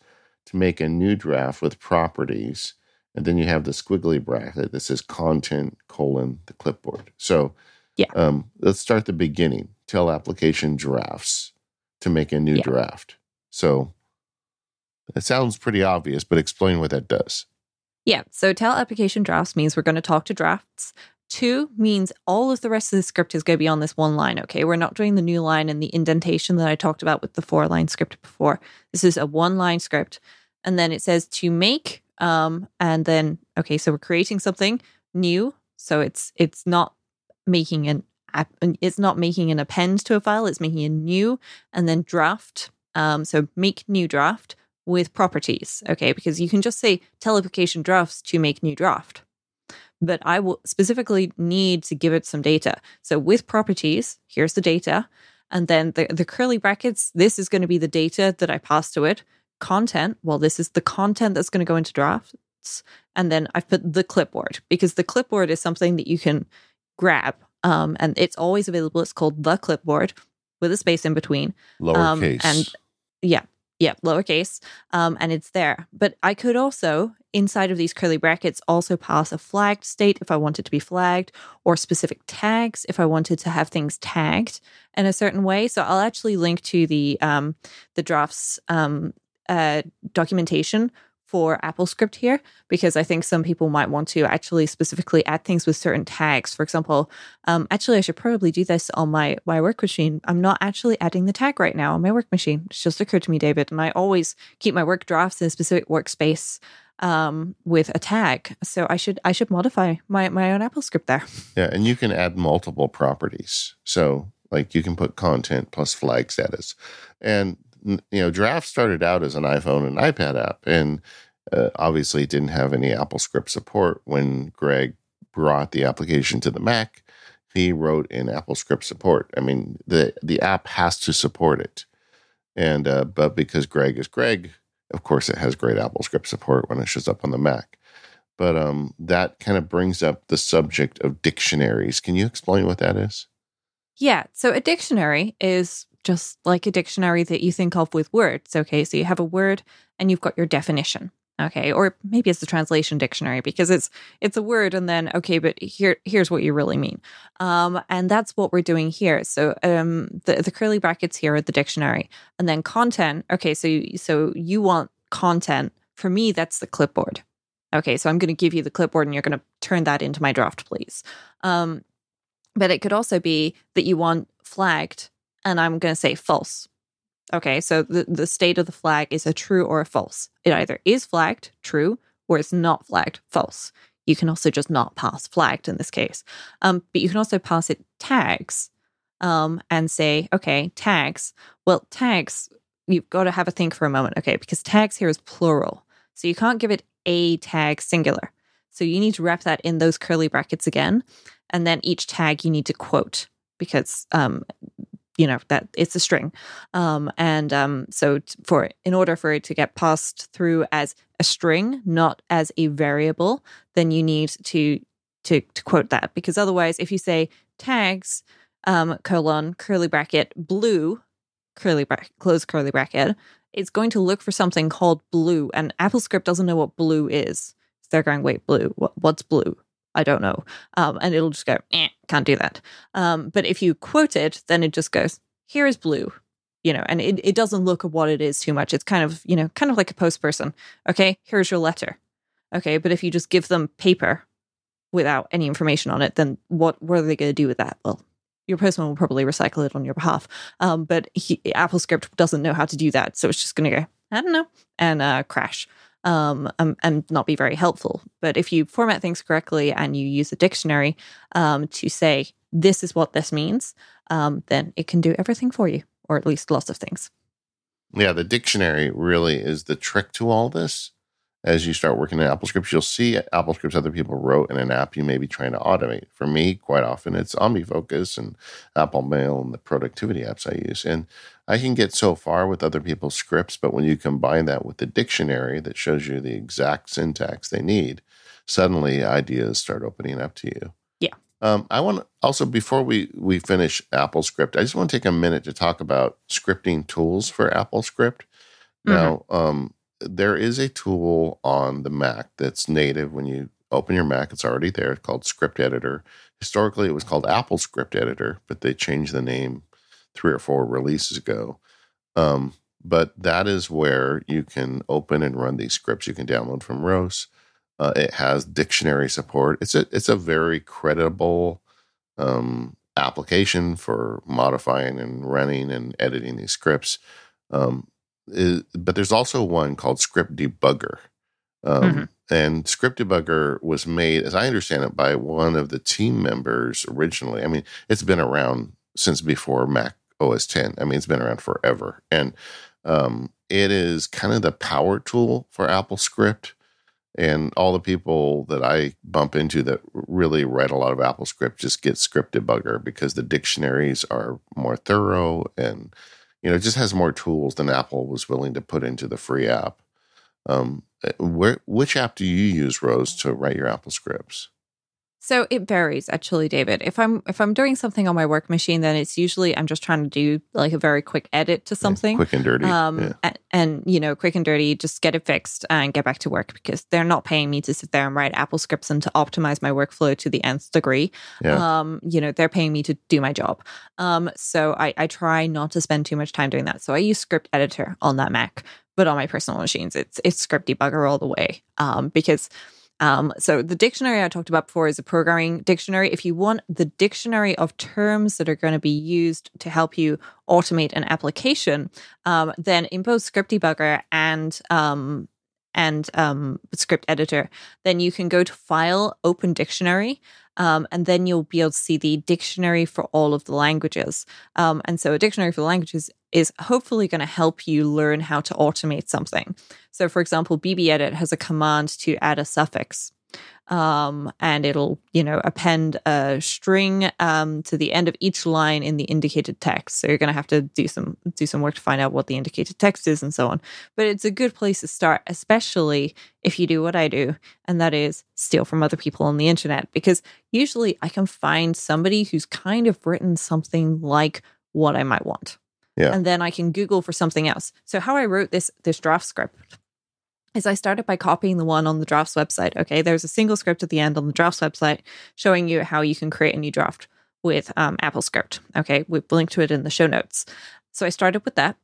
to make a new draft with properties, and then you have the squiggly bracket that says content colon the clipboard. So yeah, um, let's start the beginning. Tell application drafts to make a new yeah. draft. So it sounds pretty obvious, but explain what that does. Yeah. So tell application drafts means we're going to talk to drafts. Two means all of the rest of the script is going to be on this one line. Okay. We're not doing the new line and the indentation that I talked about with the four line script before. This is a one line script. And then it says to make, um, and then, okay, so we're creating something new. So it's, it's not making an it's not making an append to a file. It's making a new and then draft um, so make new draft with properties, okay? Because you can just say tell application drafts to make new draft. But I will specifically need to give it some data. So with properties, here's the data. And then the, the curly brackets, this is going to be the data that I pass to it. Content, well, this is the content that's going to go into drafts. And then I've put the clipboard because the clipboard is something that you can grab. Um, and it's always available. It's called the clipboard with a space in between. Um, Lowercase. and yeah, yeah, lowercase. Um, and it's there. But I could also, inside of these curly brackets, also pass a flagged state if I wanted to be flagged, or specific tags if I wanted to have things tagged in a certain way. So I'll actually link to the um, the drafts um, uh, documentation for AppleScript here because I think some people might want to actually specifically add things with certain tags. For example, um, actually, I should probably do this on my my work machine. I'm not actually adding the tag right now on my work machine. It's just occurred to me, David, and I always keep my work drafts in a specific workspace um, with a tag. So I should I should modify my my own AppleScript there. Yeah, and you can add multiple properties. So, like, you can put content plus flag status, and you know, Draft started out as an iPhone and iPad app, and uh, obviously didn't have any AppleScript support. When Greg brought the application to the Mac, he wrote in AppleScript support. I mean, the the app has to support it, and uh, but because Greg is Greg, of course, it has great AppleScript support when it shows up on the Mac but um, that kind of brings up the subject of dictionaries. Can you explain what that is? Yeah. So a dictionary is just like a dictionary that you think of with words. Okay. So you have a word and you've got your definition. Okay. Or maybe it's the translation dictionary because it's it's a word and then okay, but here here's what you really mean. Um, and that's what we're doing here. So um the, the curly brackets here are the dictionary. And then content. Okay, so you, so you want content. For me, that's the clipboard. Okay, so I'm going to give you the clipboard and you're going to turn that into my draft, please. Um, but it could also be that you want flagged and I'm going to say false. Okay, so the, the state of the flag is a true or a false. It either is flagged, true, or it's not flagged, false. You can also just not pass flagged in this case. Um, but you can also pass it tags um, and say, okay, tags. Well, tags, you've got to have a think for a moment, okay, because tags here is plural. So you can't give it a tag singular. So you need to wrap that in those curly brackets again. And then each tag you need to quote because um, you know that it's a string. Um, and um, so t- for in order for it to get passed through as a string not as a variable then you need to to, to quote that. Because otherwise if you say tags um, colon curly bracket blue curly bracket close curly bracket it's going to look for something called blue. And AppleScript doesn't know what blue is. They're going wait blue? What, what's blue I don't know. Um, and it'll just go, eh, can't do that. Um, but if you quote it, then it just goes, here is blue, you know, and it, it doesn't look at what it is too much. It's kind of, you know, kind of like a post person. Okay, here's your letter. Okay, but if you just give them paper without any information on it, then what, what are they going to do with that? Well, your postman will probably recycle it on your behalf. Um, but he, AppleScript doesn't know how to do that. So it's just going to go, I don't know, and uh, crash um, um, and not be very helpful. But if you format things correctly and you use a dictionary um, to say, this is what this means, um, then it can do everything for you, or at least lots of things. Yeah, the dictionary really is the trick to all this. As you start working in AppleScript, you'll see AppleScripts other people wrote in an app you may be trying to automate. For me, quite often it's OmniFocus and Apple Mail and the productivity apps I use. And I can get so far with other people's scripts, but when you combine that with the dictionary that shows you the exact syntax they need, suddenly ideas start opening up to you. Yeah. Um, I want to also before we we finish AppleScript, I just want to take a minute to talk about scripting tools for AppleScript. Mm-hmm. Now, um, there is a tool on the Mac that's native. When you open your Mac, it's already there. It's called Script Editor. Historically, it was called AppleScript Editor, but they changed the name three or four releases ago. Um, but that is where you can open and run these scripts you can download from Rose. Uh, it has dictionary support. It's a it's a very credible um, application for modifying and running and editing these scripts. Um, is, but there's also one called Script Debugger. Um, Mm-hmm. And Script Debugger was made, as I understand it, by one of the team members originally. I mean, it's been around since before Mac OS 10. I mean, it's been around forever. And um, it is kind of the power tool for AppleScript. And all the people that I bump into that really write a lot of AppleScript just get Script Debugger because the dictionaries are more thorough and you know, it just has more tools than Apple was willing to put into the free app. Um, uh, where which app do you use, Rose, to write your AppleScripts? So it varies actually, David. If I'm if I'm doing something on my work machine, then it's usually I'm just trying to do like a very quick edit to something. quick and dirty. Um yeah. and, and you know, quick and dirty, just get it fixed and get back to work because they're not paying me to sit there and write AppleScripts and to optimize my workflow to the nth degree. Yeah. Um, you know, they're paying me to do my job. Um, so I, I try not to spend too much time doing that. So I use script editor on that Mac, but on my personal machines, it's it's script debugger all the way. Um, because um, so the dictionary I talked about before is a programming dictionary. If you want the dictionary of terms that are going to be used to help you automate an application, um, then in both Script Debugger and um, and um, Script Editor, then you can go to File, Open Dictionary, um, and then you'll be able to see the dictionary for all of the languages. Um, and so a dictionary for the languages is hopefully going to help you learn how to automate something. So, for example, BBEdit has a command to add a suffix. Um, and it'll, you know, append a string um, to the end of each line in the indicated text. So you're going to have to do some do some work to find out what the indicated text is and so on. But it's a good place to start, especially if you do what I do, and that is steal from other people on the internet. Because usually I can find somebody who's kind of written something like what I might want. Yeah. And then I can Google for something else. So how I wrote this this draft script is I started by copying the one on the drafts website. Okay, there's a single script at the end on the drafts website showing you how you can create a new draft with um, AppleScript. Okay, we've linked to it in the show notes. So I started with that.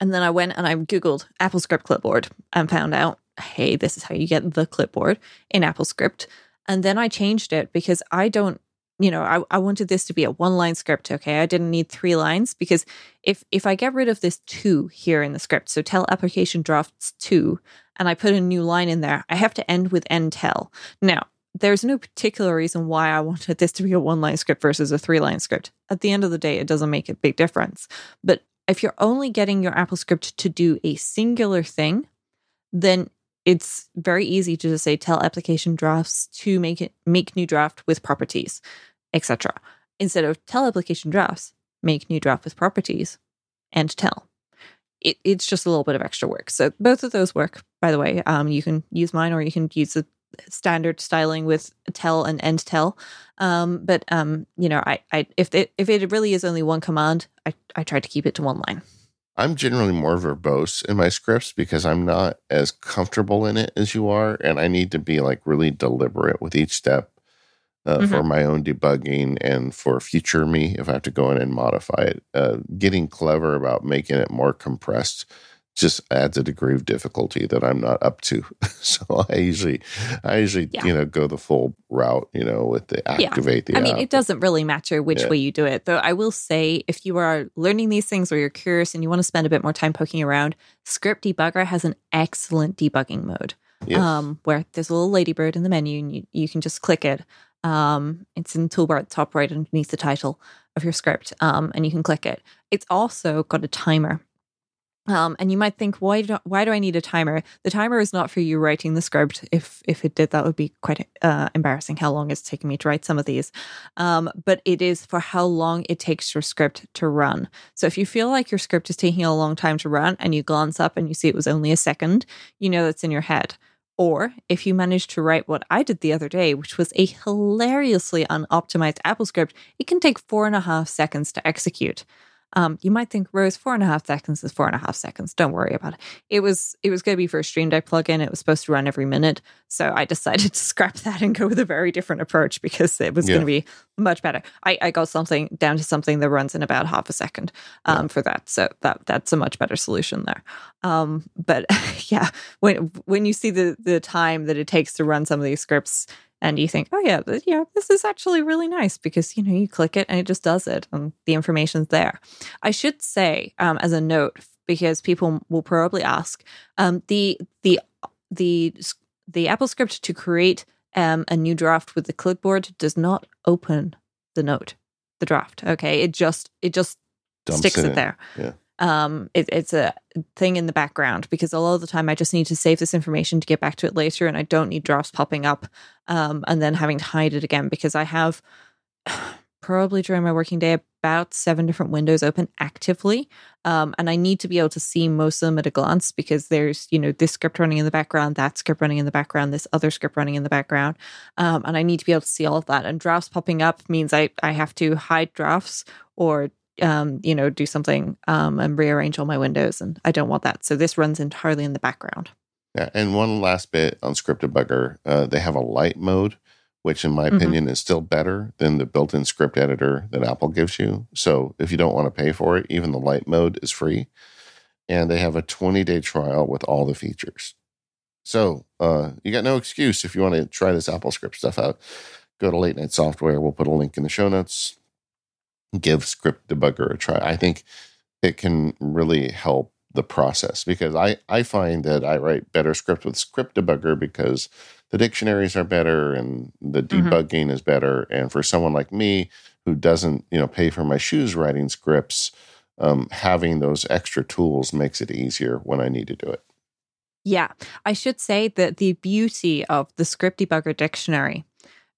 And then I went and I Googled AppleScript clipboard and found out, hey, this is how you get the clipboard in AppleScript. And then I changed it because I don't you know I, I wanted this to be a one line script okay? I didn't need three lines because if if i get rid of this two here in the script so tell application drafts two and i put a new line in there i have to end with end tell. Now there's no particular reason why i <laughs> wanted this to be a one line script versus a three line script. At the end of the day it doesn't make a big difference. But if you're only getting your AppleScript to do a singular thing then it's very easy to just say tell application drafts to make it make new draft with properties etc instead of tell application drafts make new draft with properties and tell. It, it's just a little bit of extra work. So both of those work by the way. Um, you can use mine or you can use the standard styling with tell and end tell. Um, but um, you know I, I if it if it really is only one command I, I try to keep it to one line I'm generally more verbose in my scripts because I'm not as comfortable in it as you are, and I need to be like really deliberate with each step uh, Mhm. for my own debugging and for future me if I have to go in and modify it. Uh, getting clever about making it more compressed just adds a degree of difficulty that I'm not up to. <laughs> so I usually, I usually, Yeah. you know, go the full route, you know, with the Yeah. activate the I mean, app. it doesn't really matter which Yeah. way you do it. Though I will say, if you are learning these things or you're curious and you want to spend a bit more time poking around, Script Debugger has an excellent debugging mode Yes. um, where there's a little ladybird in the menu and you, you can just click it. Um, it's in the toolbar at the top right underneath the title of your script, um, and you can click it. It's also got a timer. Um, and you might think, why do why do I need a timer? The timer is not for you writing the script. If if it did, that would be quite uh, embarrassing. How long it's taken me to write some of these, um, but it is for how long it takes your script to run. So if you feel like your script is taking a long time to run, and you glance up and you see it was only a second, you know that's in your head. Or if you manage to write what I did the other day, which was a hilariously unoptimized AppleScript, it can take four and a half seconds to execute. Um, you might think, Rose, four and a half seconds is four and a half seconds. Don't worry about it. It was it was going to be for a Stream Deck plugin. It was supposed to run every minute, so I decided <laughs> to scrap that and go with a very different approach because it was Yeah. going to be much better. I, I got something down to something that runs in about half a second um, for that, so that that's a much better solution there. Um, but <laughs> yeah, when when you see the the time that it takes to run some of these scripts and you think, oh yeah, th- yeah, this is actually really nice because you know you click it and it just does it and the information's there. I should say um, as a note because people will probably ask um, the the the the AppleScript to create um, a new draft with the clipboard does not open the note, the draft. Okay, it just it just Dumps sticks it in. there. Yeah. Um, it, it's a thing in the background because a lot of the time I just need to save this information to get back to it later, and I don't need drafts popping up um, and then having to hide it again because I have <sighs> probably during my working day about seven different windows open actively. Um, and I need to be able to see most of them at a glance because there's, you know, this script running in the background, that script running in the background, this other script running in the background. Um, and I need to be able to see all of that. And drafts popping up means I, I have to hide drafts or um, you know, do something um, and rearrange all my windows. And I don't want that. So this runs entirely in the background. Yeah. And one last bit on Script Debugger uh, they have a light mode which in my mm-hmm. opinion is still better than the built-in script editor that Apple gives you. So if you don't want to pay for it, even the light mode is free. And they have a 20-day trial with all the features. So uh, you got no excuse if you want to try this AppleScript stuff out. Go to Late Night Software. We'll put a link in the show notes. Give script debugger a try. I think it can really help the process because I, I find that I write better script with script debugger because – the dictionaries are better and the mm-hmm. debugging mm-hmm. is better. And for someone like me who doesn't, you know, pay for my shoes writing scripts, um, having those extra tools makes it easier when I need to do it. Yeah, I should say that the beauty of the script debugger dictionary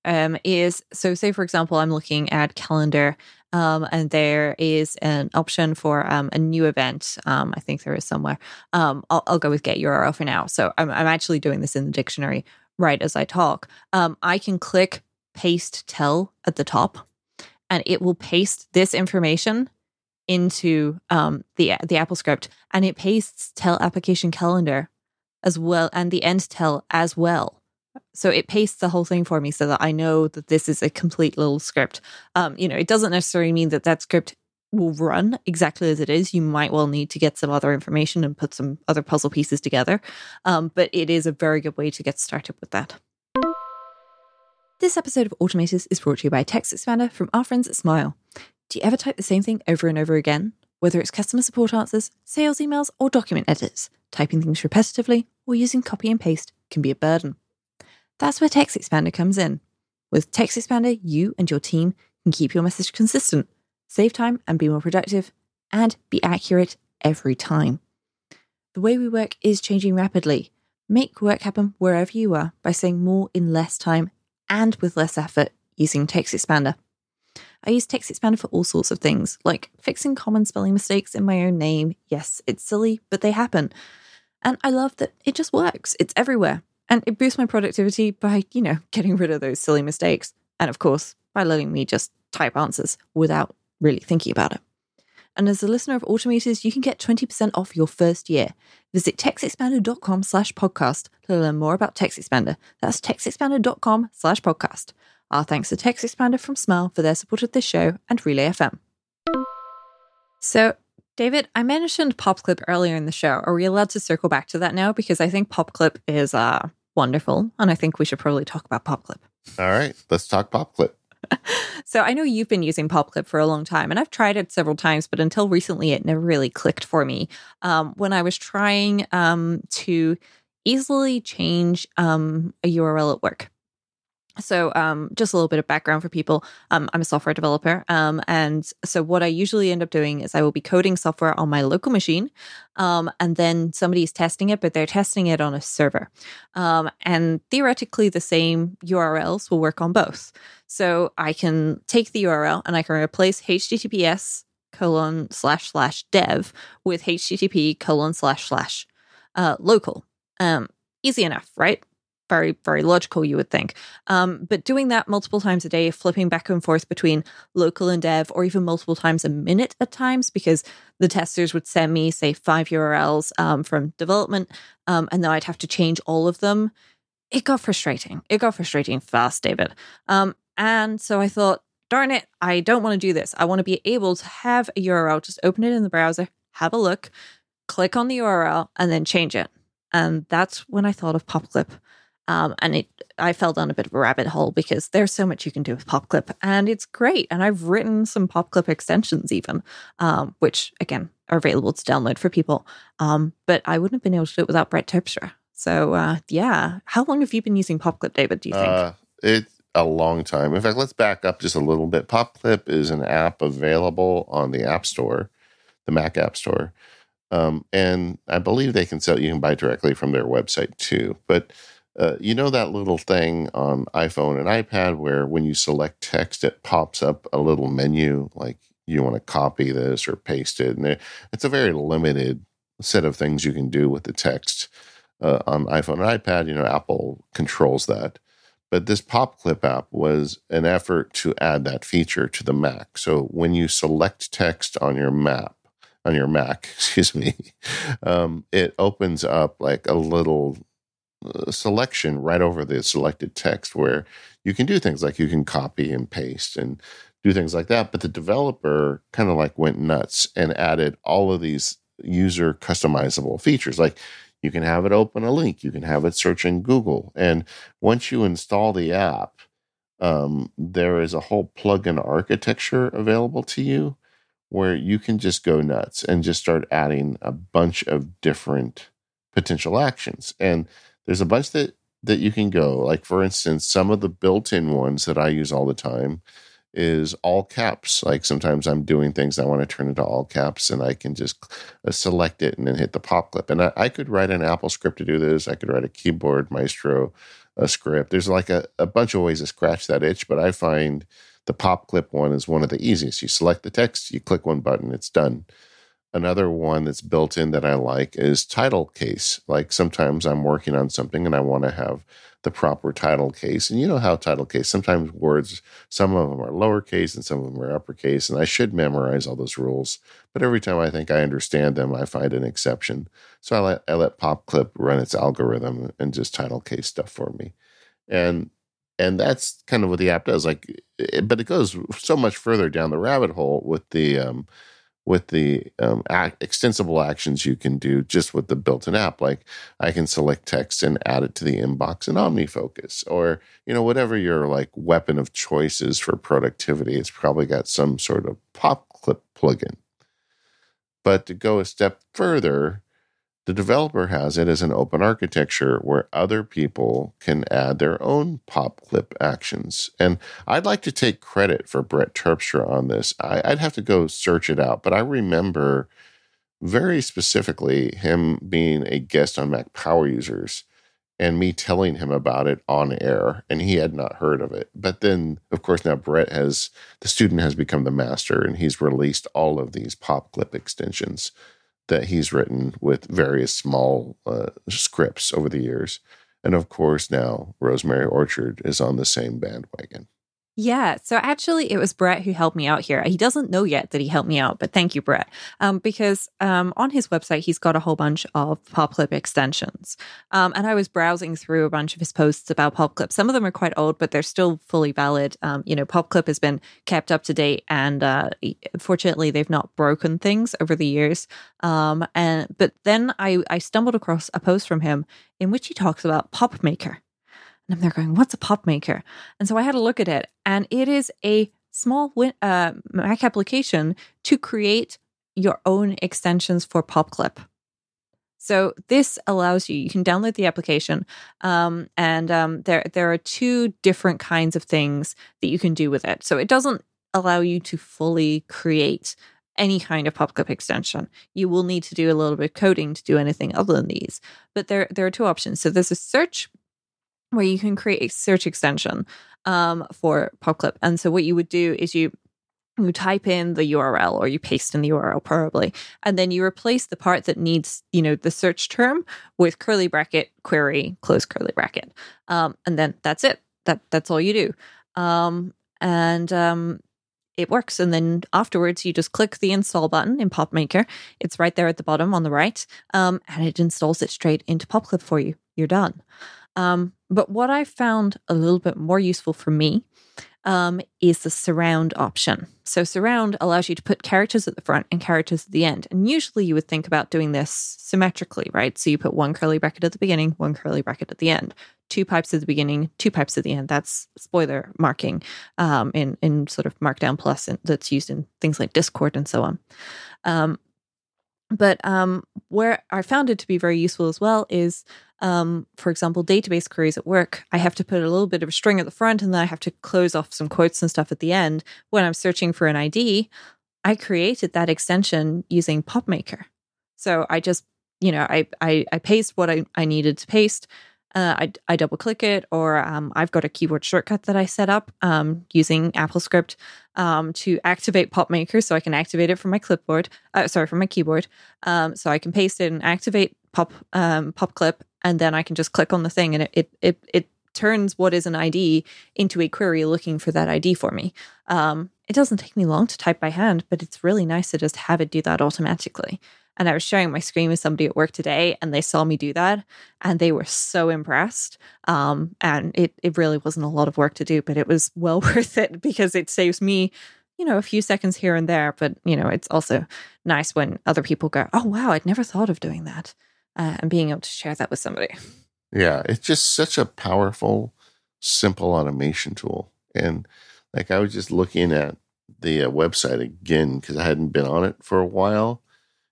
um, is so. Say, for example, I'm looking at calendar, um, and there is an option for um, a new event. Um, I think there is somewhere. Um, I'll, I'll, go with get URL for now. So I'm, I'm actually doing this in the dictionary right as I talk, um, I can click paste tell at the top and it will paste this information into um, the the AppleScript and it pastes tell application calendar as well and the end tell as well. So it pastes the whole thing for me so that I know that this is a complete little script. Um, you know, it doesn't necessarily mean that that script will run exactly as it is. You might well need to get some other information and put some other puzzle pieces together. Um, but it is a very good way to get started with that. This episode of Automators is brought to you by TextExpander from our friends at Smile. Do you ever type the same thing over and over again? Whether it's customer support answers, sales emails, or document edits, typing things repetitively or using copy and paste can be a burden. That's where TextExpander comes in. With TextExpander, you and your team can keep your message consistent save time and be more productive, and be accurate every time. The way we work is changing rapidly. Make work happen wherever you are by saying more in less time and with less effort using TextExpander. I use TextExpander for all sorts of things, like fixing common spelling mistakes in my own name. Yes, it's silly, but they happen. And I love that it just works. It's everywhere. And it boosts my productivity by, you know, getting rid of those silly mistakes. And of course, by letting me just type answers without really thinking about it. And as a listener of Automators, you can get 20% off your first year. Visit textexpander.com slash podcast to learn more about TextExpander. That's textexpander.com slash podcast. Our thanks to TextExpander from Smile for their support of this show and Relay FM. So, David, I mentioned PopClip earlier in the show. Are we allowed to circle back to that now? Because I think PopClip is uh, wonderful, and I think we should probably talk about PopClip. All right, let's talk PopClip. <laughs> so I know you've been using PopClip for a long time, and I've tried it several times, but until recently, it never really clicked for me. Um, when I was trying um, to easily change um, a URL at work. So, um, just a little bit of background for people. Um, I'm a software developer. Um, and so, what I usually end up doing is I will be coding software on my local machine. Um, and then somebody's testing it, but they're testing it on a server. Um, and theoretically, the same URLs will work on both. So, I can take the URL and I can replace HTTPS colon slash slash dev with HTTP colon slash slash uh, local. Um, easy enough, right? Very very logical you would think. Um, but doing that multiple times a day flipping back and forth between local and dev or even multiple times a minute at times because the testers would send me say five urls um, from development um, and then i'd have to change all of them. It got frustrating. It got frustrating fast david. Um, and so i thought darn it i don't want to do this. I want to be able to have a url just open it in the browser have a look click on the url and then change it. And that's when i thought of popclip um, and it, I fell down a bit of a rabbit hole because there's so much you can do with PopClip, and it's great. And I've written some PopClip extensions, even, um, which again are available to download for people. Um, but I wouldn't have been able to do it without Brett Terpstra. So uh, yeah, how long have you been using PopClip, David? Do you think? Uh, it's a long time. In fact, let's back up just a little bit. PopClip is an app available on the App Store, the Mac App Store. Um, and I believe they can sell you can buy directly from their website too. But uh, you know that little thing on iPhone and iPad where when you select text, it pops up a little menu like you want to copy this or paste it. And it's a very limited set of things you can do with the text uh, on iPhone and iPad. You know, Apple controls that. But this PopClip app was an effort to add that feature to the Mac. So when you select text on your map, on your Mac, <laughs> excuse me, um, it opens up like a little selection right over the selected text where you can do things like you can copy and paste and do things like that. But the developer kind of like went nuts and added all of these user customizable features. Like you can have it open a link, you can have it search in Google. And once you install the app, um, there is a whole plugin architecture available to you where you can just go nuts and just start adding a bunch of different potential actions. And there's a bunch that that you can go. Like for instance, some of the built-in ones that I use all the time is all caps. Like sometimes I'm doing things I want to turn into all caps, and I can just uh, select it and then hit the PopClip. And I, I, could write an AppleScript to do this. I could write a keyboard maestro a script. There's like a, a bunch of ways to scratch that itch, but I find the PopClip one is one of the easiest. You select the text, you click one button, it's done. Another one that's built in that I like is title case. Like sometimes I'm working on something and I want to have the proper title case. And you know how title case, sometimes words, some of them are lowercase and some of them are uppercase. And I should memorize all those rules. But every time I think I understand them, I find an exception. So I let, I let PopClip run its algorithm and just title case stuff for me. And and that's kind of what the app does. Like, it, but it goes so much further down the rabbit hole with the um, with the um, extensible actions you can do just with the built-in app. Like I can select text and add it to the inbox in OmniFocus, or you know whatever your like weapon of choice is for productivity. It's probably got some sort of PopClip plugin. But to go a step further, the developer has it as an open architecture where other people can add their own PopClip actions. And I'd like to take credit for Brett Terpstra on this. I, would have to go search it out, but I remember very specifically him being a guest on Mac Power Users and me telling him about it on air, and he had not heard of it. But then, of course, now Brett has the student has become the master, and he's released all of these PopClip extensions that he's written with various small uh, scripts over the years. And of course, now Rosemary Orchard is on the same bandwagon. Yeah. So actually, it was Brett who helped me out here. He doesn't know yet that he helped me out, but thank you, Brett. Um, because um, on his website, he's got a whole bunch of PopClip extensions. Um, and I was browsing through a bunch of his posts about PopClip. Some of them are quite old, but they're still fully valid. Um, you know, PopClip has been kept up to date, and uh, fortunately, they've not broken things over the years. Um, and but then I I stumbled across a post from him in which he talks about PopMaker. And I'm there going, what's a PopMaker? And so I had a look at it, and it is a small uh, Mac application to create your own extensions for PopClip. So this allows you, you can download the application, um, and um, there there are two different kinds of things that you can do with it. So it doesn't allow you to fully create any kind of PopClip extension. You will need to do a little bit of coding to do anything other than these. But there there are two options. So there's a search where you can create a search extension um, for PopClip. And so what you would do is you you type in the URL or you paste in the URL probably, and then you replace the part that needs, you know, the search term with curly bracket query close curly bracket, um, and then that's it. That that's all you do, um, and um, it works. And then afterwards, you just click the install button in PopMaker. It's right there at the bottom on the right, um, and it installs it straight into PopClip for you. You're done. Um, but what I found a little bit more useful for me um, is the surround option. So, surround allows you to put characters at the front and characters at the end. And usually you would think about doing this symmetrically, right? So, you put one curly bracket at the beginning, one curly bracket at the end, two pipes at the beginning, two pipes at the end. That's spoiler marking um, in, in sort of Markdown Plus that's used in things like Discord and so on. Um, but um, where I found it to be very useful as well is um, for example, database queries at work, I have to put a little bit of a string at the front and then I have to close off some quotes and stuff at the end. When I'm searching for an ID, I created that extension using PopMaker. So I just, you know, I I, I paste what I, I needed to paste. uh, I, I double click it, or um, I've got a keyboard shortcut that I set up um, using AppleScript um, to activate PopMaker, so I can activate it from my clipboard. Uh, sorry, from my keyboard. Um, so I can paste it and activate Pop um, PopClip, and then I can just click on the thing, and it it it, it turns what is an ID into a query looking for that ID for me. Um, it doesn't take me long to type by hand, but it's really nice to just have it do that automatically. And I was sharing my screen with somebody at work today, and they saw me do that, and they were so impressed. Um, and it it really wasn't a lot of work to do, but it was well <laughs> worth it because it saves me, you know, a few seconds here and there. But you know, it's also nice when other people go, "Oh wow, I'd never thought of doing that," uh, and being able to share that with somebody. Yeah, it's just such a powerful, simple automation tool. And like I was just looking at the uh, website again because I hadn't been on it for a while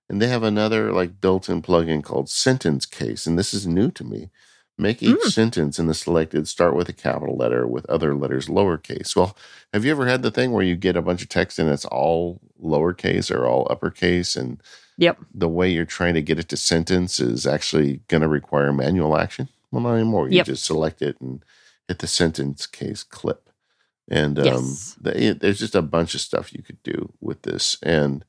and they have another like built-in plugin called Sentence Case, and this is new to me. Make each mm. sentence in the selected start with a capital letter with other letters lowercase. Well, have you ever had the thing where you get a bunch of text and it's all lowercase or all uppercase and Yep. The way you're trying to get it to sentence is actually going to require manual action. Well, not anymore. You yep. just select it and hit the sentence case clip. And um, yes. the, there's just a bunch of stuff you could do with this. And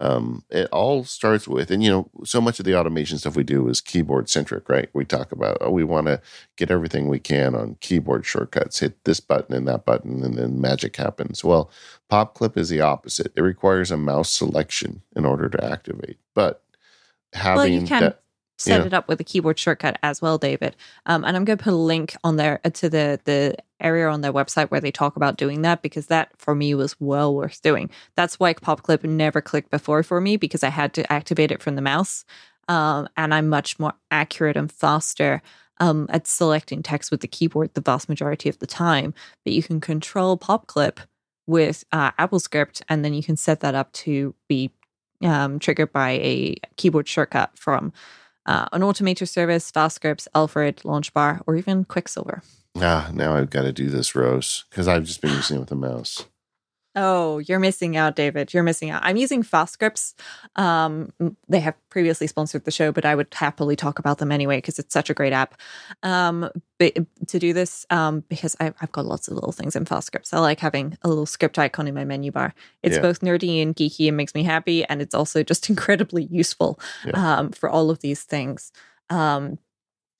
um, it all starts with, and you know, so much of the automation stuff we do is keyboard centric, right? We talk about, oh, we want to get everything we can on keyboard shortcuts, hit this button and that button, and then magic happens. Well, PopClip is the opposite. It requires a mouse selection in order to activate. But having well, you can that, set yeah. it up with a keyboard shortcut as well, David. Um, and I'm going to put a link on there uh, to the the area on their website where they talk about doing that because that for me was well worth doing. That's why PopClip never clicked before for me because I had to activate it from the mouse. Um, and I'm much more accurate and faster um, at selecting text with the keyboard the vast majority of the time. But you can control PopClip with uh, AppleScript, and then you can set that up to be um, triggered by a keyboard shortcut from uh, an Automator service, fast FastScripts, Alfred, Launchbar, or even Quicksilver. Ah, now I've got to do this, Rose, because I've just been using it with a mouse. Oh, you're missing out, David. You're missing out. I'm using FastScripts. Um, they have previously sponsored the show, but I would happily talk about them anyway because it's such a great app. Um, but to do this, um, because I, have got lots of little things in FastScripts. I like having a little script icon in my menu bar. It's yeah. both nerdy and geeky and makes me happy, and it's also just <laughs> incredibly useful yeah. um, for all of these things. Um,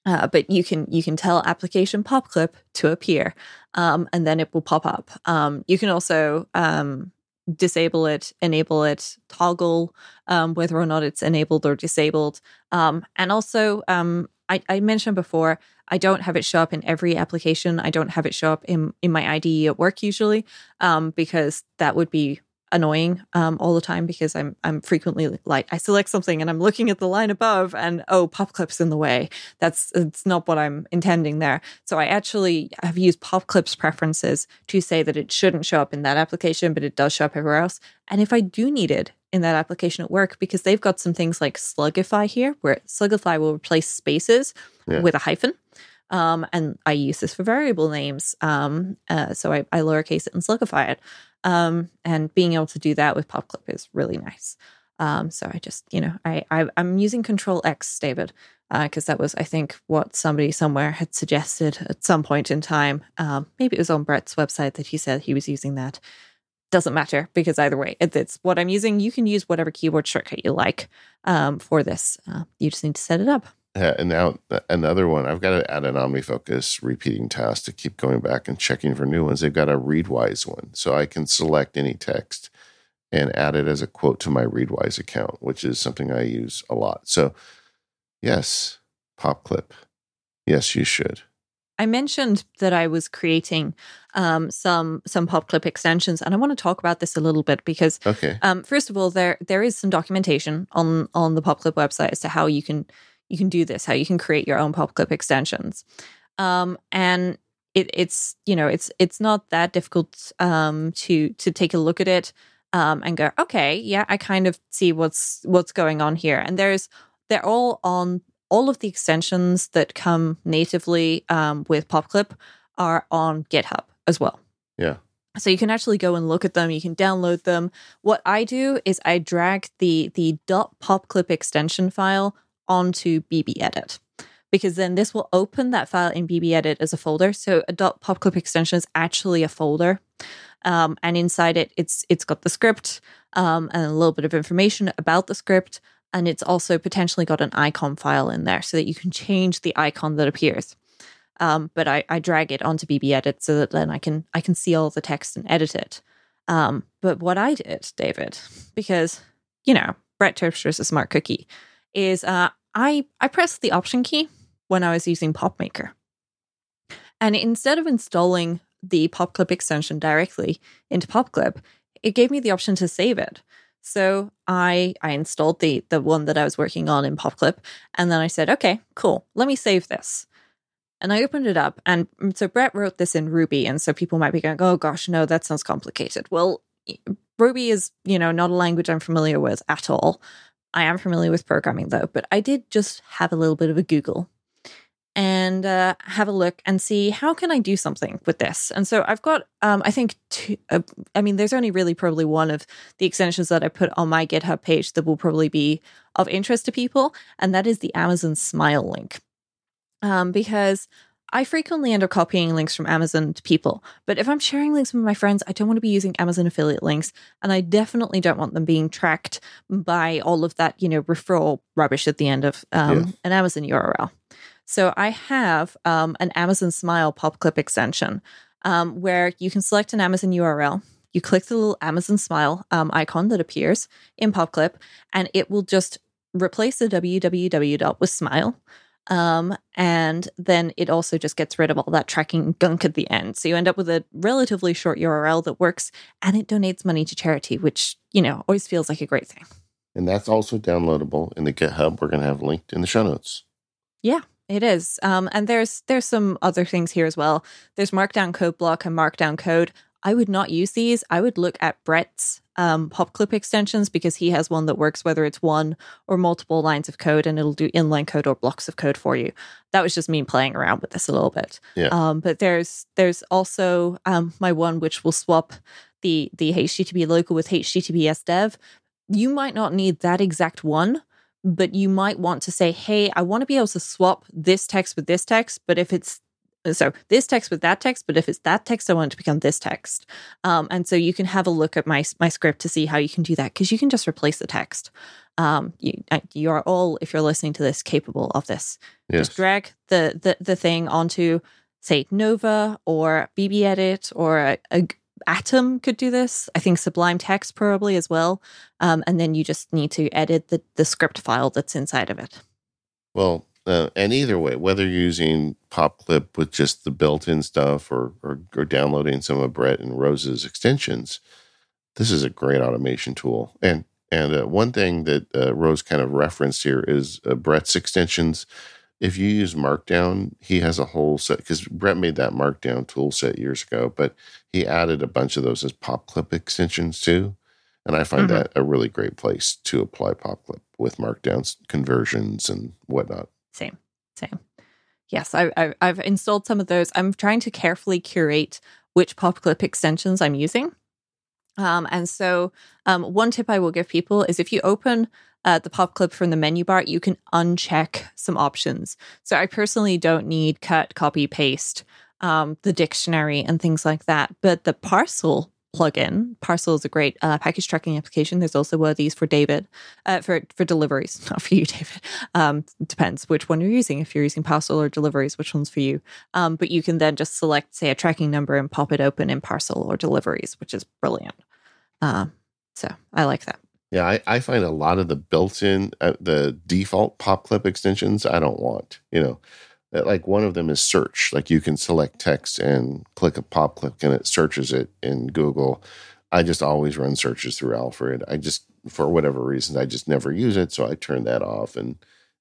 uh, but you can you can tell application PopClip to appear, um, and then it will pop up. Um, you can also um, disable it, enable it, toggle um, whether or not it's enabled or disabled. Um, and also, um, I, I, mentioned before, I don't have it show up in every application. I don't have it show up in in my IDE at work usually, because that would be annoying um, all the time because I'm I'm frequently like I select something and I'm looking at the line above and oh pop clips in the way. That's it's not what I'm intending there. So I actually have used pop clips preferences to say that it shouldn't show up in that application, but it does show up everywhere else. And if I do need it in that application at work, because they've got some things like Slugify here, where Slugify will replace spaces yeah. with a hyphen. Um, and I use this for variable names. Um, uh, so I, I lowercase it and slugify it. Um, and being able to do that with PopClip is really nice. Um, so I just, you know, I, I am using Control X, David, because uh, that was, I think, what somebody somewhere had suggested at some point in time. Um, maybe it was on Brett's website that he said he was using that. Doesn't matter because either way, it, it's what I'm using. You can use whatever keyboard shortcut you like um, for this. Uh, you just need to set it up. And now another one. I've got to add an OmniFocus repeating task to keep going back and checking for new ones. They've got a Readwise one, so I can select any text and add it as a quote to my Readwise account, which is something I use a lot. So, yes, PopClip. Yes, you should. I mentioned that I was creating um, some some PopClip extensions, and I want to talk about this a little bit because, okay. um, first of all, there there is some documentation on on the PopClip website as to how you can you can do this, how you can create your own PopClip extensions. Um, and it, it's you know it's it's not that difficult um, to to take a look at it um, and go okay yeah I kind of see what's what's going on here and there's they're all on all of the extensions that come natively um, with PopClip are on GitHub as well. Yeah. So you can actually go and look at them. You can download them. What I do is I drag the the .popclip extension file onto BBEdit because then this will open that file in BBEdit as a folder. So a .popclip extension is actually a folder. Um, and inside it, it's it's got the script um, and a little bit of information about the script, and it's also potentially got an icon file in there so that you can change the icon that appears. Um, but I, I, drag it onto BBEdit so that then I can I can see all the text and edit it. Um, but what I did, David, because you know Brett Terpstra is a smart cookie, is uh, I I pressed the Option key when I was using PopMaker, and instead of installing the PopClip extension directly into PopClip, it gave me the option to save it. So I I installed the the one that I was working on in PopClip, and then I said, okay, cool, let me save this. And I opened it up, and mm, so Brett wrote this in Ruby, and so people might be going, oh gosh, no, that sounds complicated. Well, Ruby is you know not a language I'm familiar with at all. I am familiar with programming though, but I did just have a little bit of a Google and uh, have a look and see how can I do something with this. And so I've got, um, I think, two, uh, I mean, there's only really probably one of the extensions that I put on my GitHub page that will probably be of interest to people, and that is the Amazon Smile link, um, because. I frequently end up copying links from Amazon to people, but if I'm sharing links with my friends, I don't want to be using Amazon affiliate links, and I definitely don't want them being tracked by all of that, you know, referral rubbish at the end of um, yeah. an Amazon URL. So I have um, an Amazon Smile PopClip extension um, where you can select an Amazon URL. You click the little Amazon Smile um, icon that appears in PopClip, and it will just replace the www dot with smile. Um, and then it also just gets rid of all that tracking gunk at the end. So you end up with a relatively short URL that works and it donates money to charity, which, you know, always feels like a great thing. And that's also downloadable in the GitHub. We're going to have linked in the show notes. Yeah, it is. Um, and there's there's some other things here as well. There's Markdown code block and Markdown code. I would not use these. I would look at Brett's um, PopClip extensions because he has one that works whether it's one or multiple lines of code, and it'll do inline code or blocks of code for you. That was just me playing around with this a little bit. Yeah. Um, but there's there's also um, my one which will swap the the HTTP local with HTTPS dev. You might not need that exact one, but you might want to say, hey, I want to be able to swap this text with this text, but if it's so this text with that text, but if it's that text, I want it to become this text. Um, and so you can have a look at my my script to see how you can do that because you can just replace the text. Um, you uh, you are all, if you're listening to this, capable of this. Yes. Just drag the the the thing onto say Nova or BBEdit or a, a, Atom could do this. I think Sublime Text probably as well. Um, and then you just need to edit the, the script file that's inside of it. Well, uh, and either way, whether you're using PopClip with just the built-in stuff or, or, or downloading some of Brett and Rose's extensions, this is a great automation tool. And and uh, one thing that uh, Rose kind of referenced here is uh, Brett's extensions if you use Markdown, he has a whole set because Brett made that Markdown tool set years ago, but he added a bunch of those as PopClip extensions too. And I find mm-hmm. that a really great place to apply PopClip with Markdown conversions and whatnot. Same, same. Yes, I, I, I've installed some of those. I'm trying to carefully curate which PopClip extensions I'm using. Um, and so, um, one tip I will give people is if you open uh, the PopClip from the menu bar, you can uncheck some options. So I personally don't need cut, copy, paste, um, the dictionary, and things like that. But the parcel plugin, Parcel is a great uh, package tracking application. There's also one of these for David, uh, for for deliveries, <laughs> not for you, David. Um, depends which one you're using. If you're using Parcel or deliveries, which one's for you? Um, but you can then just select, say, a tracking number and pop it open in Parcel or deliveries, which is brilliant. Uh, so I like that. Yeah, I, I find a lot of the built-in, uh, the default PopClip extensions I don't want. You know, uh, like one of them is search. Like you can select text and click a PopClip and it searches it in Google. I just always run searches through Alfred. I just, for whatever reason, I just never use it, so I turn that off. And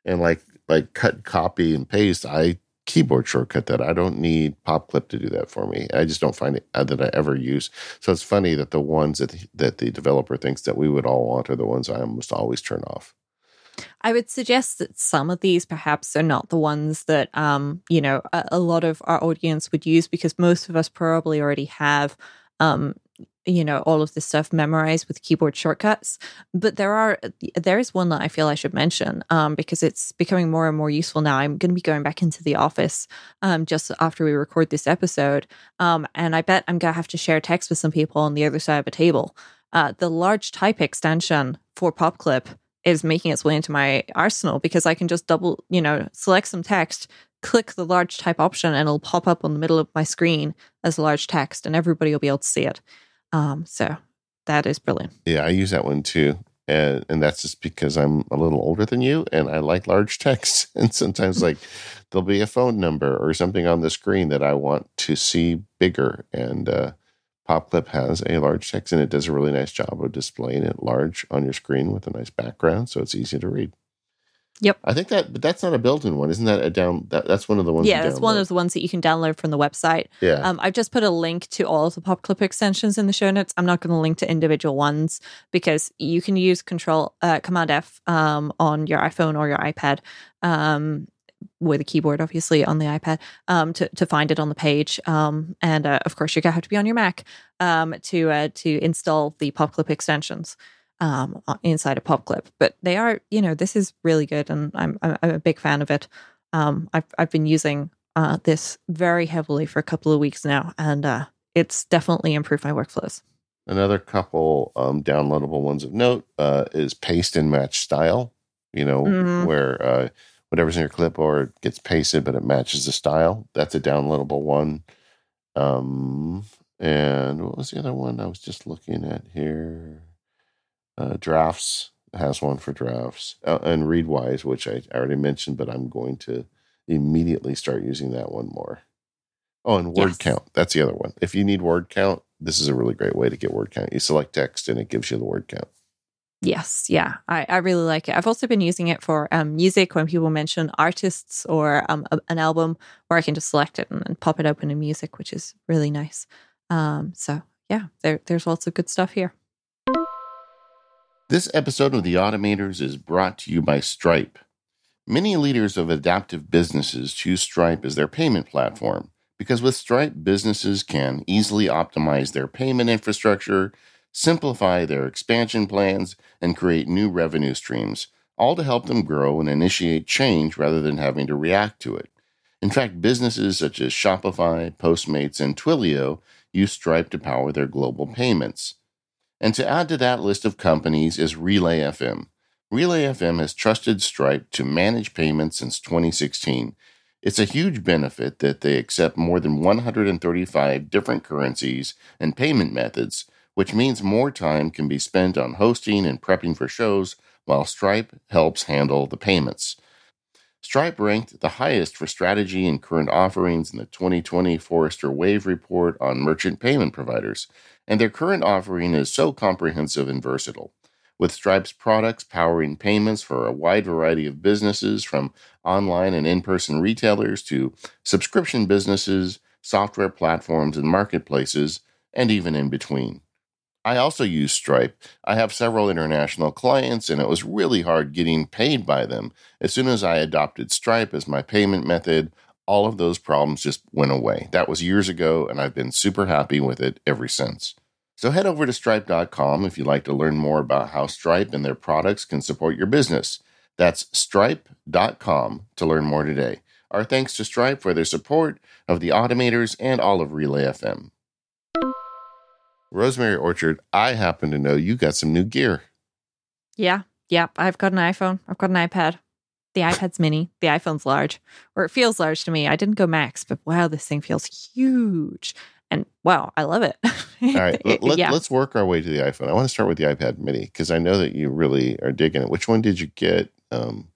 and like like cut, copy, and paste, I keyboard shortcut that. I don't need PopClip to do that for me. I just don't find it uh, that I ever use. So it's funny that the ones that that the developer thinks that we would all want are the ones I almost always turn off. I would suggest that some of these perhaps are not the ones that um, you know a, a lot of our audience would use because most of us probably already have um, you know all of this stuff memorized with keyboard shortcuts. But there are there is one that i feel i should mention um, because it's becoming more and more useful now. I'm going to be going back into the office um, just after we record this episode um, and i bet i'm going to have to share text with some people on the other side of a table. Uh, the large type extension for PopClip is making its way into my arsenal because I can just double, you know, select some text, click the large type option, and it'll pop up on the middle of my screen as large text, and everybody will be able to see it. Um, so that is brilliant. Yeah, I use that one too. And, and that's just because I'm a little older than you and I like large <laughs> text. And sometimes, like, <laughs> there'll be a phone number or something on the screen that I want to see bigger. And uh, PopClip has a large text and it does a really nice job of displaying it large on your screen with a nice background, so it's easy to read. Yep. I think that, but that's not a built-in one, isn't that a down? That, that's one of the ones. Yeah, that's one of the ones that you can download from the website. Yeah. Um, I've just put a link to all of the PopClip extensions in the show notes. I'm not going to link to individual ones because you can use Control uh, Command F um, on your iPhone or your iPad. Um, with a keyboard, obviously on the iPad, um, to to find it on the page. Um, and uh, of course, you're gonna have to be on your Mac um, to uh, to install the PopClip extensions um, inside of PopClip. But they are, you know, this is really good, and I'm I'm, I'm a big fan of it. Um, I've I've been using uh, this very heavily for a couple of weeks now, and uh, it's definitely improved my workflows. Another couple um, downloadable ones of note uh, is paste and match style. You know, Mhm. where uh, whatever's in your clipboard gets pasted, but it matches the style. That's a downloadable one. Um, and what was the other one I was just looking at here? Uh, drafts has one for drafts, uh, and Readwise, which I already mentioned, but I'm going to immediately start using that one more. Oh, and word Yes. count. That's the other one. If you need word count, this is a really great way to get word count. You select text and it gives you the word count. Yes, yeah, I, I really like it. I've also been using it for um, music when people mention artists or um, a- an album, where I can just select it and, and pop it open in music, which is really nice. Um, so yeah, there, there's lots of good stuff here. This episode of The Automators is brought to you by Stripe. Many leaders of adaptive businesses choose Stripe as their payment platform because with Stripe, businesses can easily optimize their payment infrastructure, simplify their expansion plans, and create new revenue streams, all to help them grow and initiate change rather than having to react to it. In fact, businesses such as Shopify, Postmates, and Twilio use Stripe to power their global payments. And to add to that list of companies is Relay FM. Relay FM has trusted Stripe to manage payments since 2016. It's a huge benefit that they accept more than 135 different currencies and payment methods, which means more time can be spent on hosting and prepping for shows while Stripe helps handle the payments. Stripe ranked the highest for strategy and current offerings in the 2020 Forrester Wave report on merchant payment providers and their current offering is so comprehensive and versatile. With Stripe's products powering payments for a wide variety of businesses, from online and in person retailers to subscription businesses, software platforms, and marketplaces, and even in between. I also use Stripe. I have several international clients, and it was really hard getting paid by them. As soon as I adopted Stripe as my payment method, all of those problems just went away. That was years ago, and I've been super happy with it ever since. So head over to stripe.com if you'd like to learn more about how Stripe and their products can support your business. That's stripe.com to learn more today. Our thanks to Stripe for their support of the Automators and all of Relay FM. Rosemary Orchard, I happen to know you got some new gear. Yeah, yep. I've got an iPhone. I've got an iPad. The iPad's mini. The iPhone's large, or it feels large to me. I didn't go max, but wow, this thing feels huge. And wow, I love it. All right, <laughs> let, let, yeah. us work our way to the iPhone. I want to start with the iPad mini because I know that you really are digging it. Which one did you get? Um,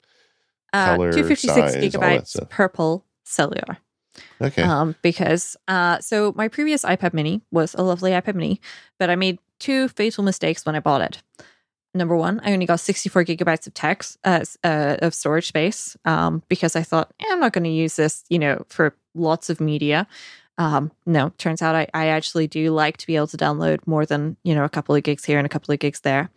Uh, color, 256 size, gigabytes purple cellular. Okay. Um, because uh, so my previous iPad Mini was a lovely iPad Mini, but I made two fatal mistakes when I bought it. Number one, I only got 64 gigabytes of text uh, s- uh, of storage space um, because I thought eh, I'm not going to use this, you know, for lots of media. Um, no, turns out I, I actually do like to be able to download more than you know a couple of gigs here and a couple of gigs there.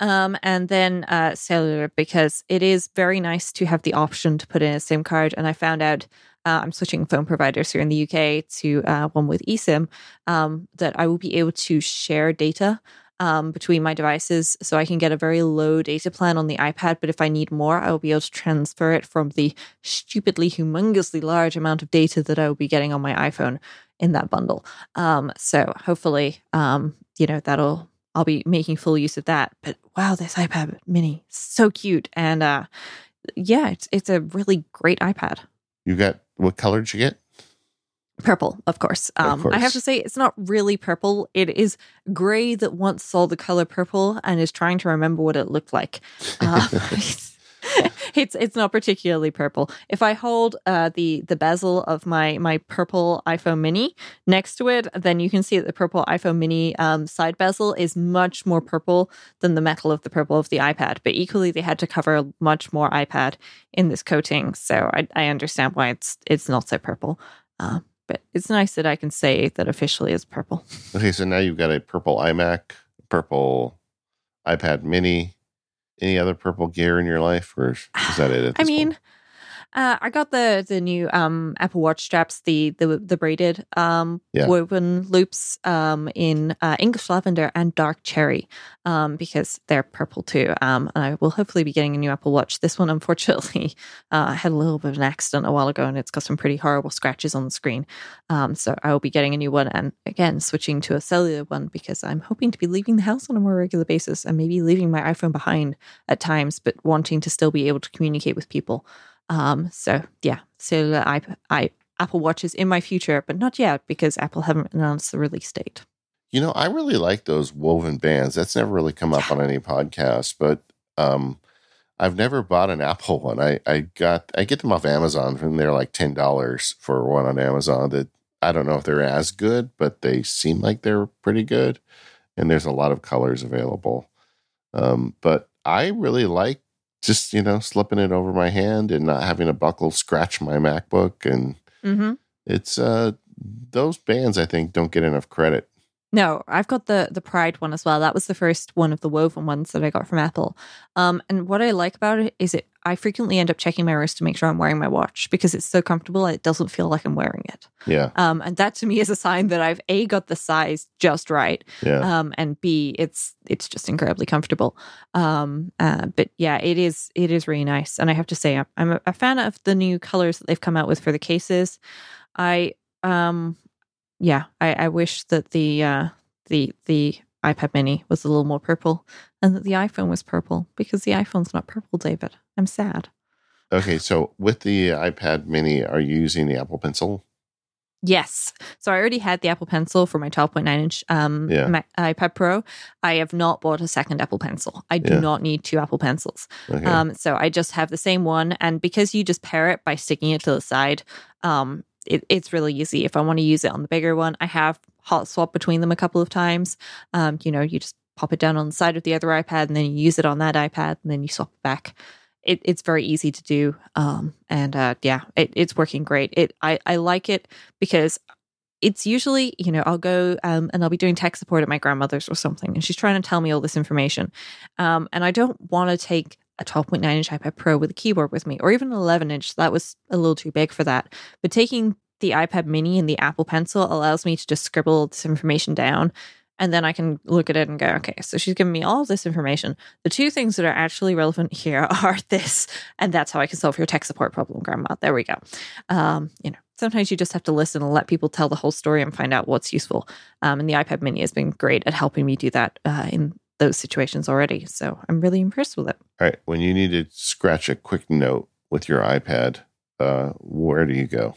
Um, and then uh, cellular because it is very nice to have the option to put in a SIM card. And I found out uh, I'm switching phone providers here in the UK to uh, one with eSIM, um, that I will be able to share data um, between my devices. So I can get a very low data plan on the iPad, but if I need more, I will be able to transfer it from the stupidly, humongously large amount of data that I will be getting on my iPhone in that bundle. Um, so hopefully, um, you know, that'll I'll be making full use of that. But wow, this iPad mini, so cute. And uh yeah, it's it's a really great iPad. You got what color did you get? Purple, of course. Um, course. I have to say, it's not really purple. It is gray that once saw the color purple and is trying to remember what it looked like. Uh, <laughs> it's it's not particularly purple. If I hold uh, the the bezel of my my purple iPhone Mini next to it, then you can see that the purple iPhone Mini um, side bezel is much more purple than the metal of the purple of the iPad. But equally, they had to cover much more iPad in this coating, so I, I understand why it's it's not so purple. Uh, but it's nice that I can say that officially is purple. Okay, so now you've got a purple iMac, purple iPad Mini. Any other purple gear in your life, or is that it? I mean, uh, I got the the new um, Apple Watch straps, the the the braided um, Yeah. woven loops um, in uh, English lavender and dark cherry um, because they're purple too. Um, and I will hopefully be getting a new Apple Watch. This one, <laughs> unfortunately, uh, had a little bit of an accident a while ago, and it's got some pretty horrible scratches on the screen. Um, so I will be getting a new one, and again switching to a cellular one because I'm hoping to be leaving the house on a more regular basis and maybe leaving my iPhone behind at times, but wanting to still be able to communicate with people. Um, so yeah, cellular I, I Apple Watches in my future, but not yet because Apple haven't announced the release date. You know, I really like those woven bands. That's never really come up on any podcast, but um, I've never bought an Apple one. I, I got I get them off Amazon and they're like ten dollars for one on Amazon. That I don't know if they're as good, but they seem like they're pretty good. And there's a lot of colors available. Um, but I really like just you know slipping it over my hand and not having a buckle scratch my MacBook. And Mm-hmm. it's uh those bands I think don't get enough credit. No, I've got the the Pride one as well. That was the first one of the woven ones that I got from Apple. Um, and what I like about it is it I frequently end up checking my wrist to make sure I'm wearing my watch because it's so comfortable. It doesn't feel like I'm wearing it. Yeah, Um, and that to me is a sign that I've a got the size just right, yeah. um, and b it's it's just incredibly comfortable. Um, uh, but yeah, it is it is really nice, and I have to say I'm, I'm a, a fan of the new colors that they've come out with for the cases. I um, yeah, I, I wish that the uh, the the iPad Mini was a little more purple, and that the iPhone was purple because the iPhone's not purple, David. I'm sad. Okay, so with the iPad Mini, are you using the Apple Pencil? Yes. So I already had the Apple Pencil for my 12.9 inch um, Yeah. IPad Pro. I have not bought a second Apple Pencil. I do Yeah. not need two Apple Pencils. Okay. Um, so I just have the same one. And because you just pair it by sticking it to the side, um, it, it's really easy. If I want to use it on the bigger one, I have hot swap between them a couple of times. Um, you know, you just pop it down on the side of the other iPad and then you use it on that iPad and then you swap it back. It, it's very easy to do. Um, and uh, yeah, it, it's working great. It I, I like it because it's usually, you know, I'll go um, and I'll be doing tech support at my grandmother's or something, and she's trying to tell me all this information. Um, and I don't want to take a 12.9 inch iPad Pro with a keyboard with me, or even an 11 inch. That was a little too big for that. But taking the iPad mini and the Apple Pencil allows me to just scribble this information down. And then I can look at it and go, okay, so she's given me all this information. The two things that are actually relevant here <laughs> are this, and that's how I can solve your tech support problem, Grandma. There we go. Um, you know, sometimes you just have to listen and let people tell the whole story and find out what's useful. Um, and the iPad Mini has been great at helping me do that uh, in those situations already. So I'm really impressed with it. All right. When you need to scratch a quick note with your iPad, uh, where do you go?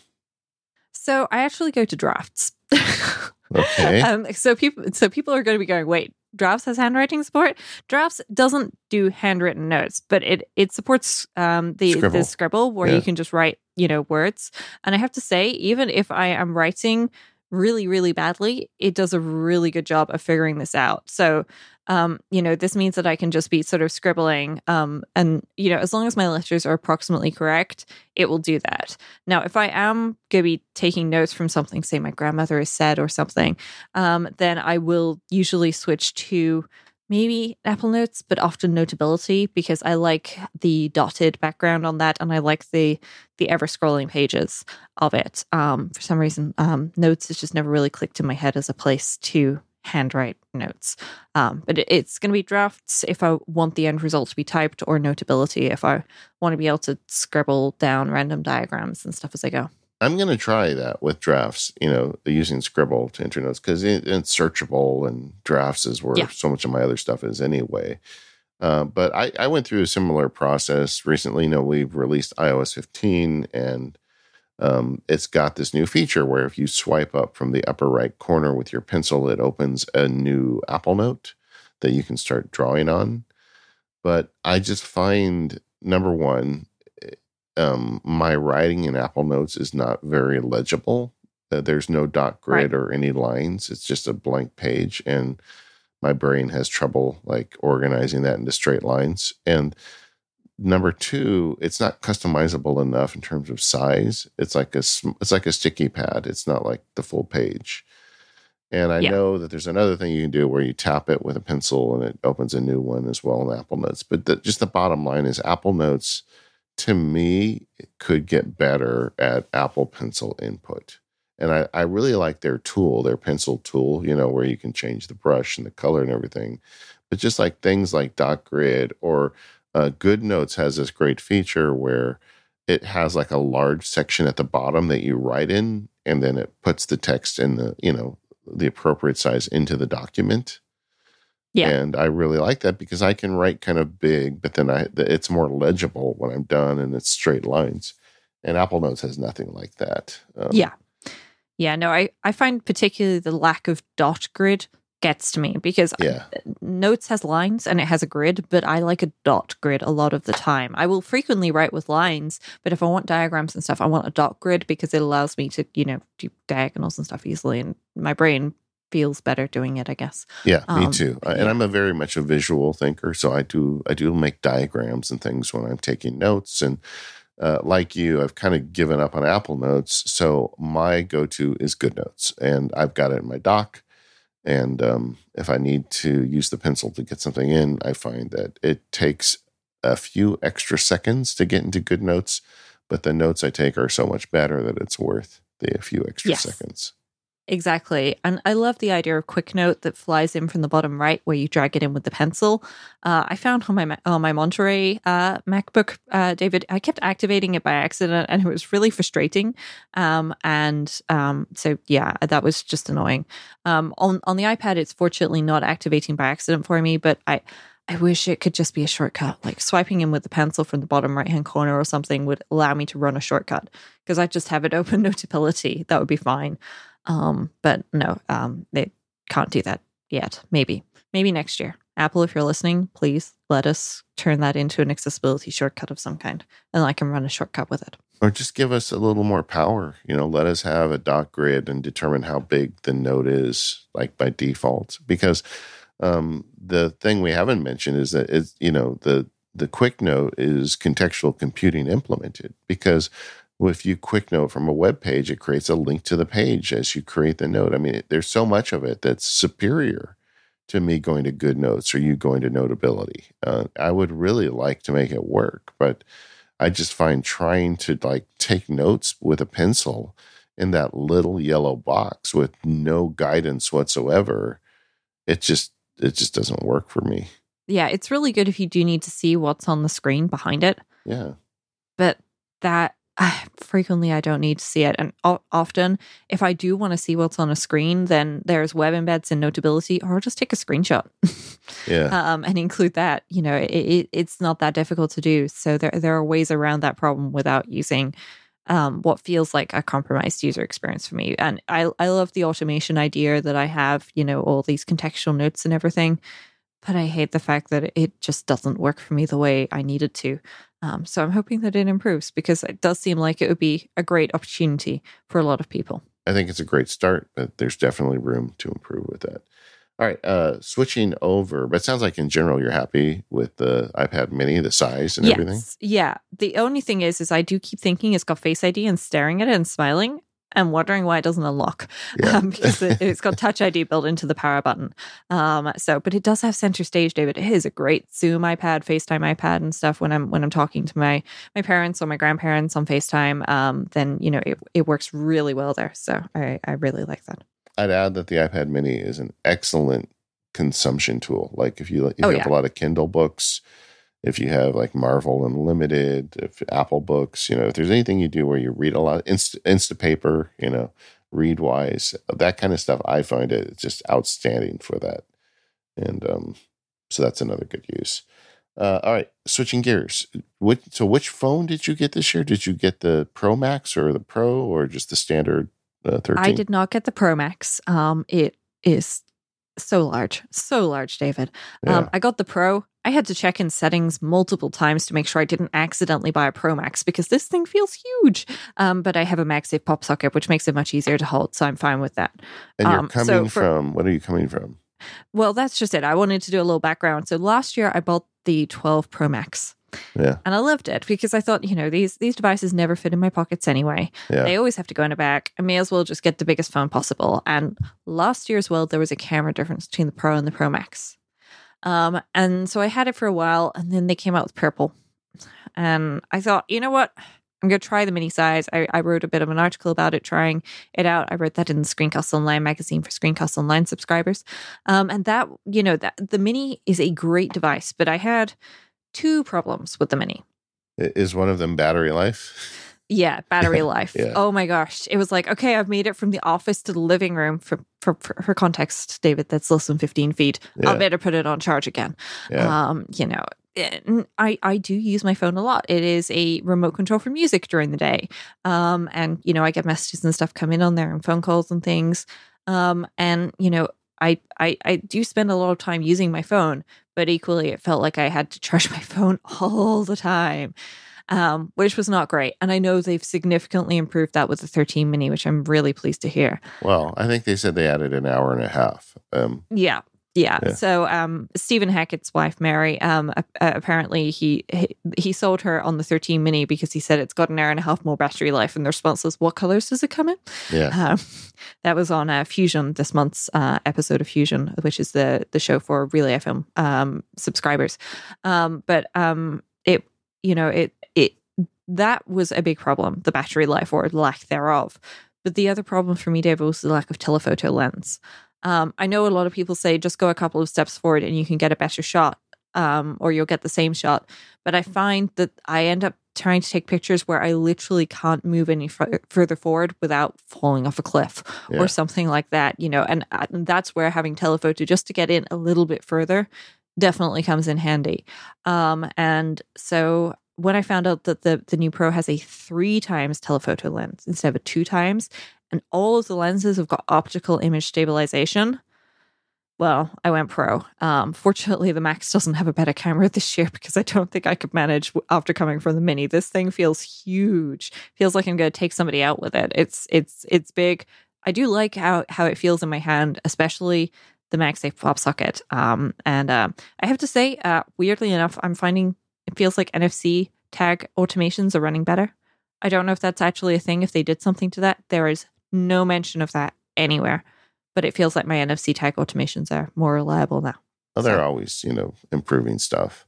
So I actually go to drafts. <laughs> Okay. um, so people, so people are going to be going, wait, drafts has handwriting support. Drafts doesn't do handwritten notes, but it it supports um, the Scribble. the scribble where Yeah. you can just write, you know, words. And I have to say, even if I am writing really really badly, it does a really good job of figuring this out. So. Um, you know, this means that I can just be sort of scribbling, um, and you know, as long as my letters are approximately correct, it will do that. Now, if I am going to be taking notes from something, say my grandmother has said or something, um, then I will usually switch to maybe Apple Notes, but often Notability because I like the dotted background on that, and I like the the ever scrolling pages of it. Um, for some reason, um, Notes has just never really clicked in my head as a place to handwrite notes. Um, but it, it's going to be drafts if I want the end result to be typed, or Notability if I want to be able to scribble down random diagrams and stuff as I go. I'm going to try that with drafts, you know, using Scribble to enter notes because it, it's searchable and drafts is where yeah. so much of my other stuff is anyway. Uh, but I, I, went through a similar process recently. You know, we've released iOS 15 and um, it's got this new feature where if you swipe up from the upper right corner with your pencil, it opens a new Apple Note that you can start drawing on. But I just find number one, um, my writing in Apple Notes is not very legible. Uh, there's no dot grid right. or any lines. It's just a blank page, and my brain has trouble like organizing that into straight lines. And number two, it's not customizable enough in terms of size. It's like a it's like a sticky pad. It's not like the full page. And I yeah. know that there's another thing you can do where you tap it with a pencil and it opens a new one as well in Apple Notes. But the, just the bottom line is Apple Notes to me could get better at Apple Pencil input. And I, I really like their tool, their pencil tool, you know, where you can change the brush and the color and everything. But just like things like Dot Grid or uh, GoodNotes has this great feature where it has like a large section at the bottom that you write in, and then it puts the text in the, you know, the appropriate size into the document. Yeah. And I really like that because I can write kind of big, but then I it's more legible when I'm done and it's straight lines. And Apple Notes has nothing like that. Um, yeah. Yeah, no, I, I find particularly the lack of dot grid gets to me because yeah. Notes has lines and it has a grid, but I like a dot grid a lot of the time. I will frequently write with lines, but if I want diagrams and stuff, I want a dot grid because it allows me to, you know, do diagonals and stuff easily. And my brain feels better doing it, I guess. Yeah, um, me too. Yeah. And I'm a very much a visual thinker, so I do I do make diagrams and things when I'm taking notes. And uh, like you, I've kind of given up on Apple Notes, so my go-to is GoodNotes, and I've got it in my dock. And um, if I need to use the pencil to get something in, I find that it takes a few extra seconds to get into GoodNotes, but the notes I take are so much better that it's worth the few extra yes. seconds. Exactly. And I love the idea of quick note that flies in from the bottom right where you drag it in with the pencil. Uh, I found on my on my Monterey uh, MacBook, uh, David, I kept activating it by accident and it was really frustrating. Um, and um, so, yeah, that was just annoying. Um, on, on the iPad, it's fortunately not activating by accident for me, but I, I wish it could just be a shortcut. Like swiping in with the pencil from the bottom right hand corner or something would allow me to run a shortcut because I just have it open <laughs> notability. That would be fine. Um, but no, um, they can't do that yet. Maybe, maybe next year. Apple, if you're listening, please let us turn that into an accessibility shortcut of some kind, and I can run a shortcut with it. Or just give us a little more power. You know, let us have a dot grid and determine how big the note is, like by default. Because um, the thing we haven't mentioned is that it's you know the the quick note is contextual computing implemented because if you quick note from a web page, it creates a link to the page as you create the note. I mean, there's so much of it that's superior to me going to GoodNotes or you going to notability. Uh, I would really like to make it work, but I just find trying to like take notes with a pencil in that little yellow box with no guidance whatsoever, it just it just doesn't work for me. Yeah, it's really good if you do need to see what's on the screen behind it. Yeah. But that frequently I don't need to see it. And often, if I do want to see what's on a screen, then there's web embeds and Notability, or I'll just take a screenshot. <laughs> yeah. Um, and include that. You know, it, it, it's not that difficult to do. So there, there are ways around that problem without using um, what feels like a compromised user experience for me. And I, I love the automation idea that I have, you know, all these contextual notes and everything. But I hate the fact that it just doesn't work for me the way I need it to. Um, so I'm hoping that it improves because it does seem like it would be a great opportunity for a lot of people. I think it's a great start, but there's definitely room to improve with that. All right, uh, switching over, but it sounds like in general you're happy with the iPad Mini, the size and yes. everything. Yeah. The only thing is, is I do keep thinking it's got Face ID and staring at it and smiling, and wondering why it doesn't unlock Yeah. um, <laughs> because it, it's got Touch ID built into the power button. Um, so, but it does have center stage, David. It is a great Zoom iPad, FaceTime iPad, and stuff. When I'm when I'm talking to my my parents or my grandparents on FaceTime, um, then you know it it works really well there. So I I really like that. I'd add that the iPad Mini is an excellent consumption tool. Like if you if Oh, you have yeah. a lot of Kindle books, if you have like Marvel Unlimited, if Apple Books, you know, if there's anything you do where you read a lot, Insta, Instapaper, you know, Readwise, that kind of stuff, I find it just outstanding for that. And um, so that's another good use. Uh, all right, switching gears. Which, so, which phone did you get this year? Did you get the Pro Max or the Pro or just the standard uh, 13? I did not get the Pro Max. Um, it is so large, so large, David. Yeah. Um, I got the Pro. I had to check in settings multiple times to make sure I didn't accidentally buy a Pro Max because this thing feels huge. Um, but I have a MagSafe pop socket, which makes it much easier to hold, so I'm fine with that. and you're um, so coming for- from, what are you coming from? Well, that's just it. I wanted to do a little background. So last year I bought the 12 Pro Max. Yeah. And I loved it because I thought, you know, these these devices never fit in my pockets anyway. Yeah. They always have to go in a bag. I may as well just get the biggest phone possible. And last year as well, there was a camera difference between the Pro and the Pro Max. Um, and so I had it for a while, and then they came out with purple. And I thought, you know what? I'm going to try the mini size. I, I wrote a bit of an article about it, trying it out. I wrote that in the Screencast Online magazine for Screencast Online subscribers. Um, and that, you know, that the mini is a great device, but I had two problems with the mini. Is one of them battery life? Yeah, battery <laughs> life. Yeah. Oh my gosh. It was like, okay, I've made it from the office to the living room for for, for, context, David, that's less than 15 feet. Yeah. I'll better put it on charge again. Yeah. Um, you know, I, I do use my phone a lot. It is a remote control for music during the day. Um, and, you know, I get messages and stuff come in on there and phone calls and things. Um, and, you know, I, I, I do spend a lot of time using my phone, but equally it felt like I had to charge my phone <laughs> all the time. Um, which was not great. And I know they've significantly improved that with the 13 mini, which I'm really pleased to hear. well, I think they said they added an hour and a half. Um, Yeah. Yeah. Yeah. So, um, Stephen Hackett's wife, Mary, um, uh, apparently he, he he sold her on the 13 mini because he said it's got an hour and a half more battery life. And the response was, "What colors does it come in?" yeah. <laughs> Um, that was on uh, Fusion this month's uh, episode of Fusion, which is the the show for Relay FM um, subscribers. Um, but um, it, you know, it it that was a big problem, the battery life or lack thereof. But the other problem for me, David, was the lack of telephoto lens. Um, I know a lot of people say just go a couple of steps forward and you can get a better shot, um, or you'll get the same shot. But I find that I end up trying to take pictures where I literally can't move any fur- further forward without falling off a cliff Yeah. or something like that, you know. And, uh, and that's where having telephoto just to get in a little bit further definitely comes in handy. Um, and so when I found out that the the new Pro has a three times telephoto lens instead of a two times, and all of the lenses have got optical image stabilization. Well, I went pro. Um, fortunately, the Max doesn't have a better camera <laughs> this year because I don't think I could manage after coming from the Mini. This thing feels huge. Feels like I'm going to take somebody out with it. It's it's it's big. I do like how how it feels in my hand, especially the MagSafe pop socket. Um, and um, I have to say, uh, weirdly enough, I'm finding it feels like NFC tag automations are running better. I don't know if that's actually a thing. If they did something to that, there is no mention of that anywhere. But it feels like my NFC tag automations are more reliable now. Well, they're So- always, you know, improving stuff.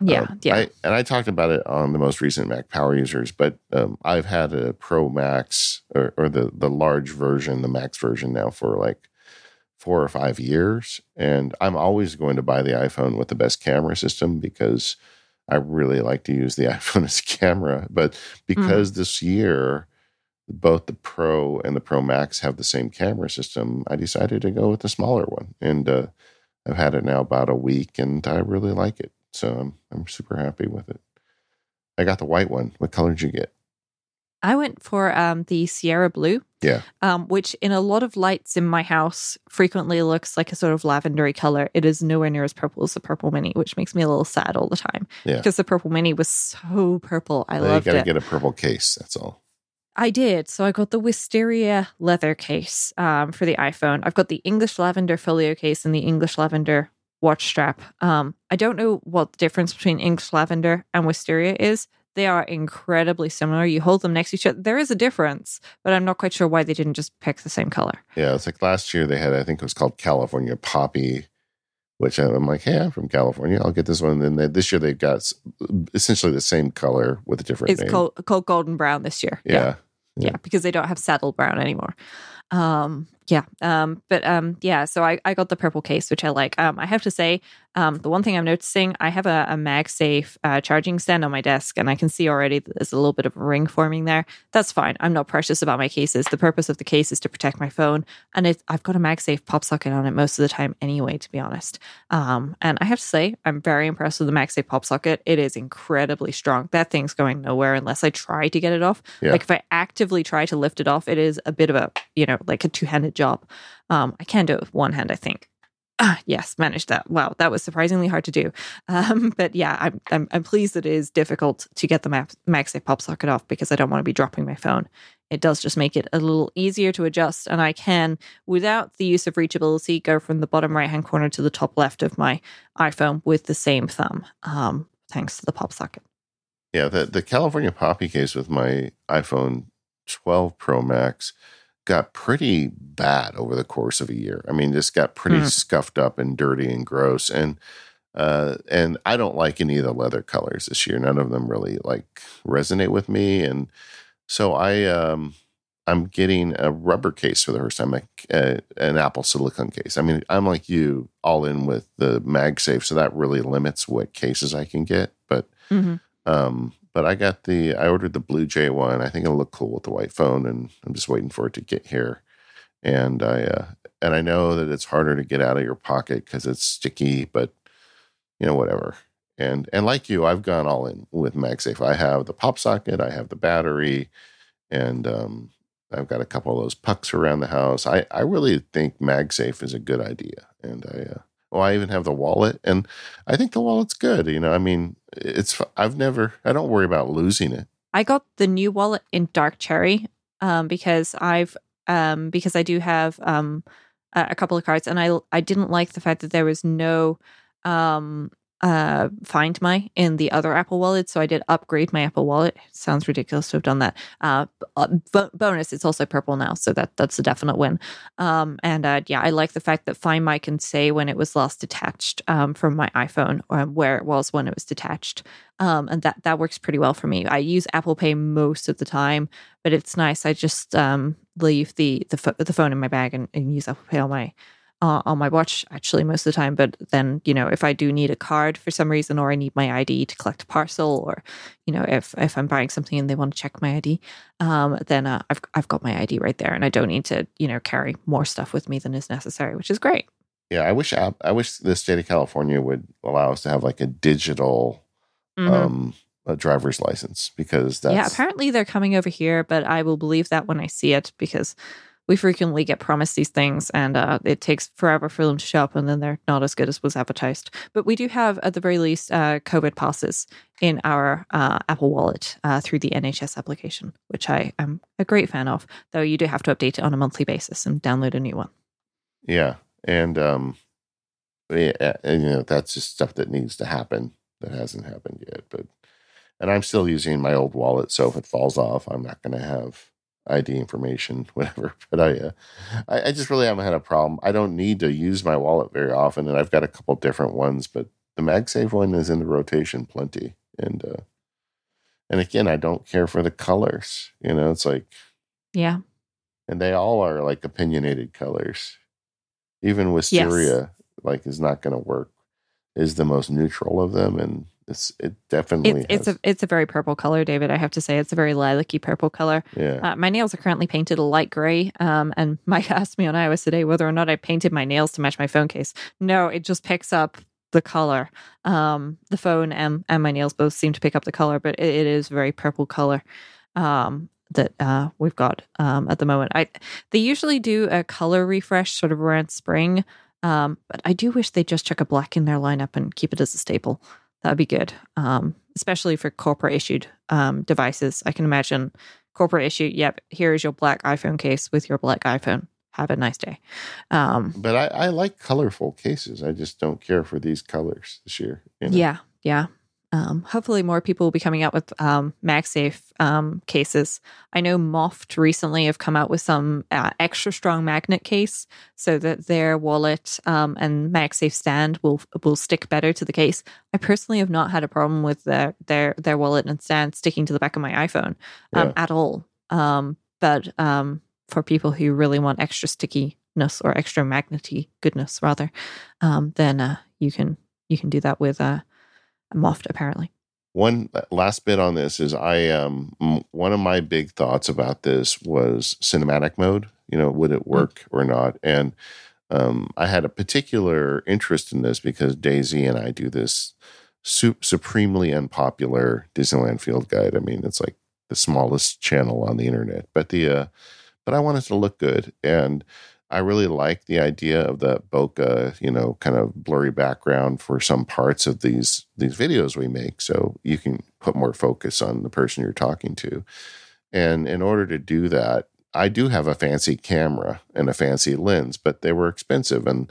Yeah, Um, yeah. I, and I talked about it on the most recent Mac Power Users, but um, I've had a Pro Max or, or the the large version, the Max version now for like four or five years, and I'm always going to buy the iPhone with the best camera system because I really like to use the <laughs> iPhone as a camera. But Mm-hmm. because this year both the Pro and the Pro Max have the same camera system, I decided to go with the smaller one, and uh, I've had it now about a week, and I really like it. So I'm I'm super happy with it. I got the white one. What color did you get? I went for um, the Sierra Blue, Yeah. um, which in a lot of lights in my house frequently looks like a sort of lavendery color. It is nowhere near as purple as the Purple Mini, which makes me a little sad all the time Yeah. because the Purple Mini was so purple. I Well, you got to it. get a purple case. That's all. I did. So I got the Wisteria leather case um, for the iPhone. I've got the English lavender folio case and the English lavender watch strap. Um, I don't know what the difference between English lavender and Wisteria is. they are incredibly similar. You hold them next to each other. There is a difference, but I'm not quite sure why they didn't just pick the same color. Yeah, it's like last year they had, I think it was called California Poppy, which I'm like, hey, I'm from California. I'll get this one. And then they, this year they've got essentially the same color with a different It's name. called, called golden brown this year. yeah. yeah, Yeah. because they don't have saddle brown anymore. Um, yeah, um, but um, yeah. So I, I got the purple case, which I like. Um, I have to say, um, the one thing I'm noticing, I have a, a MagSafe uh, charging stand on my desk, and I can see already that there's a little bit of a ring forming there. That's fine. I'm not precious about my cases. The purpose of the case is to protect my phone, and it, I've got a MagSafe pop socket on it most of the time anyway. To be honest, um, and I have to say, I'm very impressed with the MagSafe pop socket. It is incredibly strong. That thing's going nowhere unless I try to get it off. Yeah. Like if I actively try to lift it off, it is a bit of a you know like a two handed job. Um, I can do it with one hand, I think. Ah, yes, managed that. Wow, that was surprisingly hard to do. <laughs> Um, but yeah, I'm, I'm I'm pleased that it is difficult to get the Mag- MagSafe pop socket off because I don't want to be dropping my phone. It does just make it a little easier to adjust, and I can, without the use of reachability, go from the bottom right hand corner to the top left of my iPhone with the same thumb, um, thanks to the pop socket. Yeah, the the California Poppy case with my iPhone 12 Pro Max got pretty bad over the course of a year. I mean, just got pretty Mm. scuffed up and dirty and gross. And uh, and I don't like any of the leather colors this year. None of them really like resonate with me. And so I um I'm getting a rubber case for the first time, like uh, an Apple silicone case. I mean, I'm like you, all in with the MagSafe, so that really limits what cases I can get. But Mm-hmm. um, but I got the I ordered the Blue Jay one. I think it'll look cool with the white phone, and I'm just waiting for it to get here. And I uh, and I know that it's harder to get out of your pocket because it's sticky, but you know whatever. And and like you, I've gone all in with MagSafe. I have the pop socket, I have the battery, and um, I've got a couple of those pucks around the house. I I really think MagSafe is a good idea, and I. Uh, well, I even have the wallet, and I think the wallet's good. You know, I mean, it's I've never I don't worry about losing it. I got the new wallet in dark cherry um, because I've um, because I do have um, a couple of cards, and I I didn't like the fact that there was no um, uh, Find My in the other Apple Wallet, so I did upgrade my Apple Wallet. Sounds ridiculous to have done that. Uh, b- uh, bonus, it's also purple now, so that that's a definite win. Um, and uh, yeah, I like the fact that Find My can say when it was last detached um, from my iPhone or where it was when it was detached um, and that that works pretty well for me. I use Apple Pay most of the time, but it's nice. I just um, leave the the, pho- the phone in my bag and, and use Apple Pay on my uh, on my watch actually most of the time. But then you know if I do need a card for some reason, or I need my ID to collect a parcel, or you know if if I'm buying something and they want to check my ID, um, then uh, I've I've got my ID right there, and I don't need to you know carry more stuff with me than is necessary, which is great. Yeah, I wish app, I wish the state of California would allow us to have like a digital Mhm. um a driver's license because that's yeah, apparently they're coming over here, but I will believe that when I see it because we frequently get promised these things and uh, it takes forever for them to show up and then they're not as good as was advertised. But we do have, at the very least, uh, COVID passes in our uh, Apple Wallet uh, through the NHS application, which I am a great fan of, though you do have to update it on a monthly basis and download a new one. yeah, and um, yeah, and, you know that's just stuff that needs to happen that hasn't happened yet. But and I'm still using my old wallet, so if it falls off, I'm not going to have ID information, <laughs> whatever. But I, uh, I, I just really haven't had a problem. I don't need to use my wallet very often, and I've got a couple different ones, but the MagSafe one is in the rotation plenty, and uh, and again, I don't care for the colors. You know, it's like, Yeah. and they all are like opinionated colors. Even Yes. Wisteria, like, is not going to work. Is the most neutral of them, and it's it definitely It's, it's a it's a very purple color, David. I have to say, it's a very lilac-y purple color. yeah. Uh, my nails are currently painted a light gray. Um, and Mike <laughs> asked me on iOS today whether or not I painted my nails to match my phone case. No, it just picks up the color. Um, the phone and, and my nails both seem to pick up the color, but it, it is very purple color. Um, that uh, we've got um, at the moment. I they usually do a color refresh sort of around spring, um, but I do wish they'd just chuck a black in their lineup and keep it as a staple. That'd be good, um, especially for corporate issued um, devices. I can imagine corporate issue. Yep, here is your black iPhone case with your black iPhone. Have a nice day. Um, But I, I like colorful cases. I just don't care for these colors this year. you know? Yeah, yeah. Um, hopefully, more people will be coming out with um, MagSafe um, cases. I know Moft recently have come out with some uh, extra strong magnet case so that their wallet um, and MagSafe stand will will stick better to the case. I personally have not had a problem with their their their wallet and stand sticking to the back of my iPhone um, Yeah. at all. Um, but um, for people who really want extra stickiness or extra magnety goodness, rather, um, then uh, you can you can do that with uh, Moft apparently. One last bit on this is I um one of my big thoughts about this was cinematic mode. You know, would it work or not? And um, I had a particular interest in this because Daisy and I do this su- supremely unpopular Disneyland Field Guide. I mean, it's like the smallest channel on the internet, but the uh, but I wanted to look good and. I really like the idea of the bokeh, you know, kind of blurry background for some parts of these these videos we make, so you can put more focus on the person you're talking to. And in order to do that, I do have a fancy camera and a fancy lens, but they were expensive, and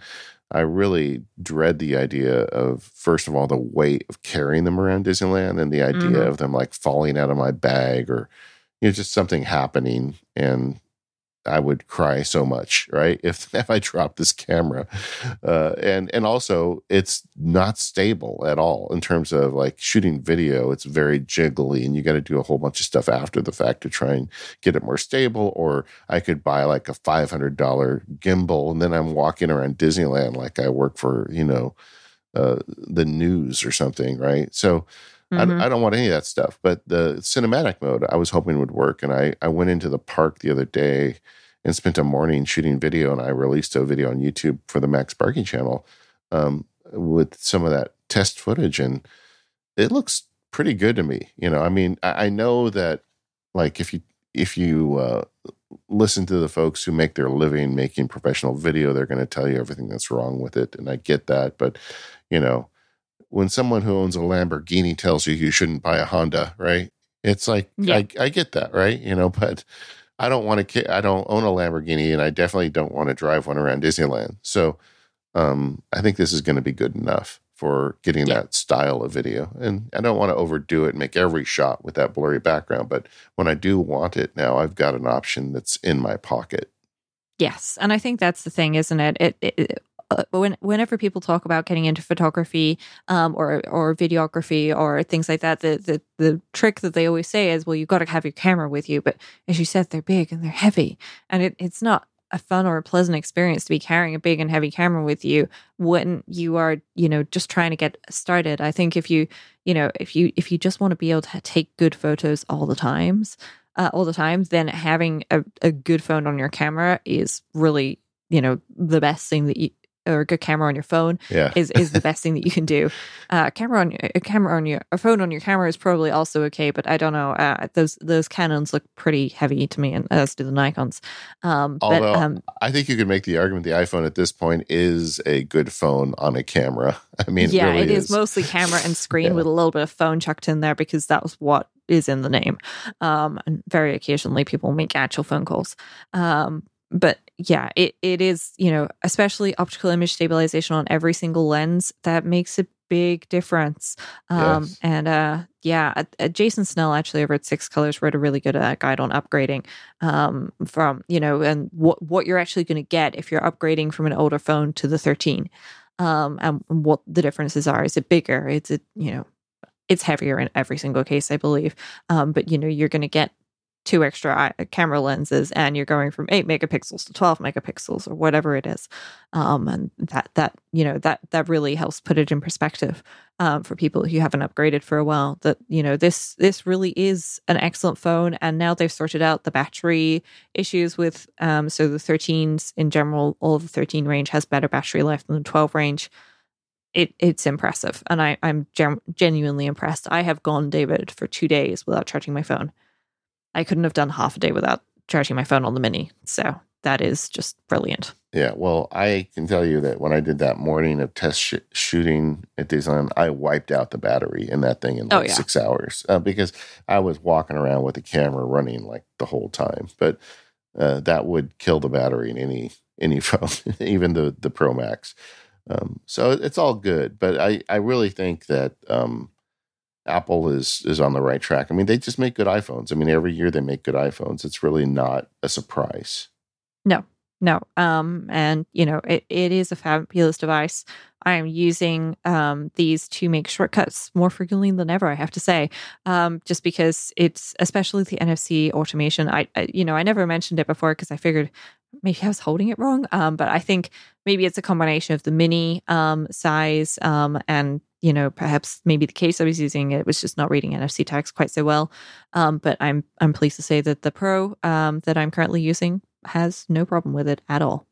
I really dread the idea of first of all the weight of carrying them around Disneyland, and the idea Mhm. of them like falling out of my bag or you know just something happening and I would cry so much, right? If <laughs> if I dropped this camera, uh, and and also it's not stable at all in terms of like shooting video. It's very jiggly, and you got to do a whole bunch of stuff after the fact to try and get it more stable. Or I could buy like a five hundred dollar gimbal, and then I'm walking around Disneyland like I work for you know uh, the news or something, right? So. Mhm. I, I don't want any of that stuff. But the cinematic mode I was hoping would work. And I, I went into the park the other day and spent a morning shooting video. And I released a video on YouTube for the MacSparky channel um, with some of that test footage. And it looks pretty good to me. You know, I mean, I, I know that like if you, if you, uh, listen to the folks who make their living making professional video they're going to tell you everything that's wrong with it and i get that but you know when someone who owns a Lamborghini tells you you shouldn't buy a Honda, right? It's like Yeah. I, I get that, right? You know, <laughs> but I don't want to. I don't own a Lamborghini, and I definitely don't want to drive one around Disneyland. So, um, I think this is going to be good enough for getting Yeah. that style of video. And I don't want to overdo it and make every shot with that blurry background. But when I do want it now, I've got an option that's in my pocket. Yes, and I think that's the thing, isn't it? It, it, it uh, when whenever people talk about getting into photography um, or or videography or things like that, the, the the trick that they always say is, well, you've got to have your camera with you. But as you said, they're big and they're heavy, and it, it's not a fun or a pleasant experience to be carrying a big and heavy camera with you when you are, you know, just trying to get started. I think if you, you know, if you if you just want to be able to take good photos all the times, uh, all the time, then having a, a good phone on your camera is really, you know, the best thing that you or a good camera on your phone Yeah. is is the <laughs> best thing that you can do. Uh, camera on a camera on your a phone on your camera is probably also okay, but I don't know. Uh, those those Canons look pretty heavy to me, and as do the Nikon's. Um, but Although- um, I think you could make the argument the iPhone at this point is a good phone on a camera. <laughs> I mean, yeah, it really it is. mostly camera and screen Yeah. with a little bit of phone chucked in there because that was what is in the name. Um, and very occasionally people make actual phone calls. Um, but yeah, it, it is, you know, especially optical image stabilization on every single lens that makes a big difference. Um, Yes. and uh, yeah, uh, Jason Snell actually over at Six Colors wrote a really good uh, guide on upgrading um, from, you know, and what, what you're actually going to get if you're upgrading from an older phone to the 13 um, and what the differences are. Is it bigger? Is it you know, it's heavier in every single case, I believe. Um, but you know, you're going to get two extra camera lenses, and you're going from eight megapixels to twelve megapixels or whatever it is. Um, and that that you know that that really helps put it in perspective um, for people who haven't upgraded for a while. That you know this this really is an excellent phone, and now they've sorted out the battery issues with um so the 13s in general all the 13 range has better battery life than the 12 range it it's impressive and i i'm gen- genuinely impressed i have gone david for two days without charging my phone i couldn't have done half a day without charging my phone on the mini so that is just brilliant Yeah, well, I can tell you that when I did that morning of test sh- shooting at Disneyland, I wiped out the battery in that thing in Oh, like yeah. six hours uh, because I was walking around with the camera running like the whole time. But uh, that would kill the battery in any any <laughs> phone, even the the Pro Max. Um, so it's all good, but I I really think that um, Apple is is on the right track. I mean, they just make good iPhones. I mean, every year they make good iPhones. It's really not a surprise. No, no. Um, and you know, it, it is a fabulous device. I am using um, these to make shortcuts more frequently than ever. I have to say, um, just because it's especially the NFC automation. I, I you know, I never mentioned it before because I figured maybe I was holding it wrong. Um, but I think maybe it's a combination of the mini um, size um, and you know perhaps maybe the case I was using it was just not reading NFC tags quite so well. Um, but I'm I'm pleased to say that the Pro um, that I'm currently using has no problem with it at all.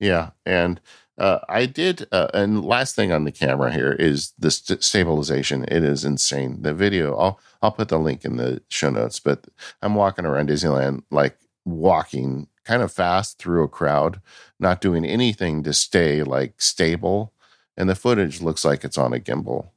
Yeah, and uh, I did. Uh, and last thing on the camera here is the st- stabilization. It is insane. The video. I'll I'll put the link in the show notes. But I'm walking around Disneyland like walking kind of fast through a crowd, not doing anything to stay like stable, and the footage looks like it's on a gimbal.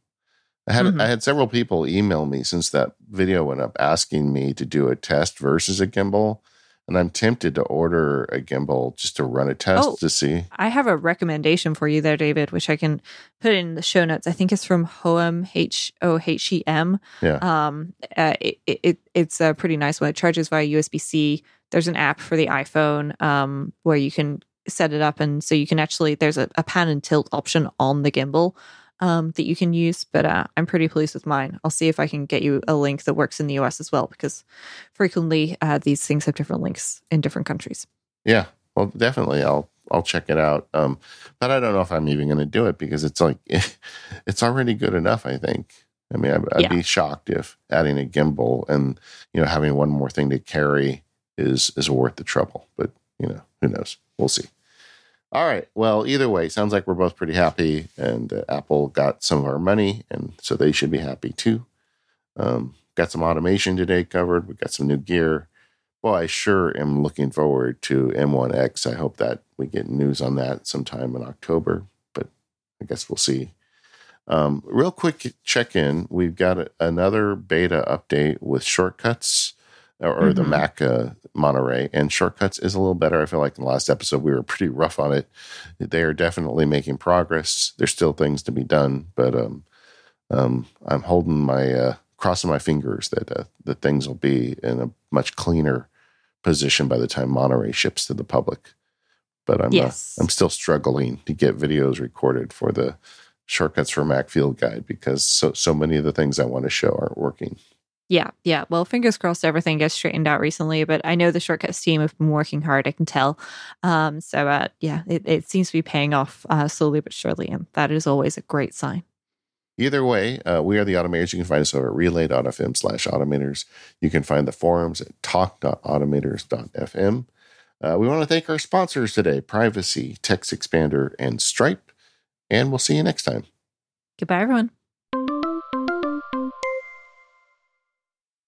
I had mm-hmm. I had several people email me since that video went up asking me to do a test versus a gimbal and I'm tempted to order a gimbal just to run a test oh, to see. I have a recommendation for you there, David, which I can put in the show notes. I think it's from Hohem H O H E M. Yeah. Um, uh, it, it, it's a pretty nice one. It charges via USB C. There's an app for the iPhone um, where you can set it up, and so you can actually there's a, a pan and tilt option on the gimbal um, that you can use, but uh, I'm pretty pleased with mine. I'll see if I can get you a link that works in the US as well, because frequently uh, these things have different links in different countries. Yeah, well, definitely, I'll I'll check it out. Um, but I don't know if I'm even going to do it because it's like <laughs> it's already good enough. I think. I mean, I'd, I'd yeah. be shocked if adding a gimbal and you know having one more thing to carry is is worth the trouble. But you know, who knows? We'll see. All right. Well, either way, sounds like we're both pretty happy, and uh, Apple got some of our money, and so they should be happy too. Um, got some automation today covered. We got some new gear. Well, I sure am looking forward to M1X. I hope that we get news on that sometime in October, but I guess we'll see. Um, real quick check in. We've got a, another beta update with shortcuts or, mm-hmm. the Mac uh, Monterey. And Shortcuts is a little better. I feel like in the last episode we were pretty rough on it. They are definitely making progress. There's still things to be done, but um, um, I'm holding my uh, crossing my fingers that uh, that things will be in a much cleaner position by the time Monterey ships to the public. But I'm uh, yes. I'm still struggling to get videos recorded for the Shortcuts for Mac Field Guide because so so many of the things I want to show aren't working. Yeah, yeah. Well, fingers crossed everything gets straightened out recently, but I know the shortcuts team have been working hard, I can tell. Um, so, uh, yeah, it, it, seems to be paying off uh, slowly but surely, and that is always a great sign. Either way, uh, we are the Automators. You can find us over at relay.fm slash automators. You can find the forums at talk.automators.fm. Uh, we want to thank our sponsors today Privacy, TextExpander, and Stripe. And we'll see you next time. Goodbye, everyone.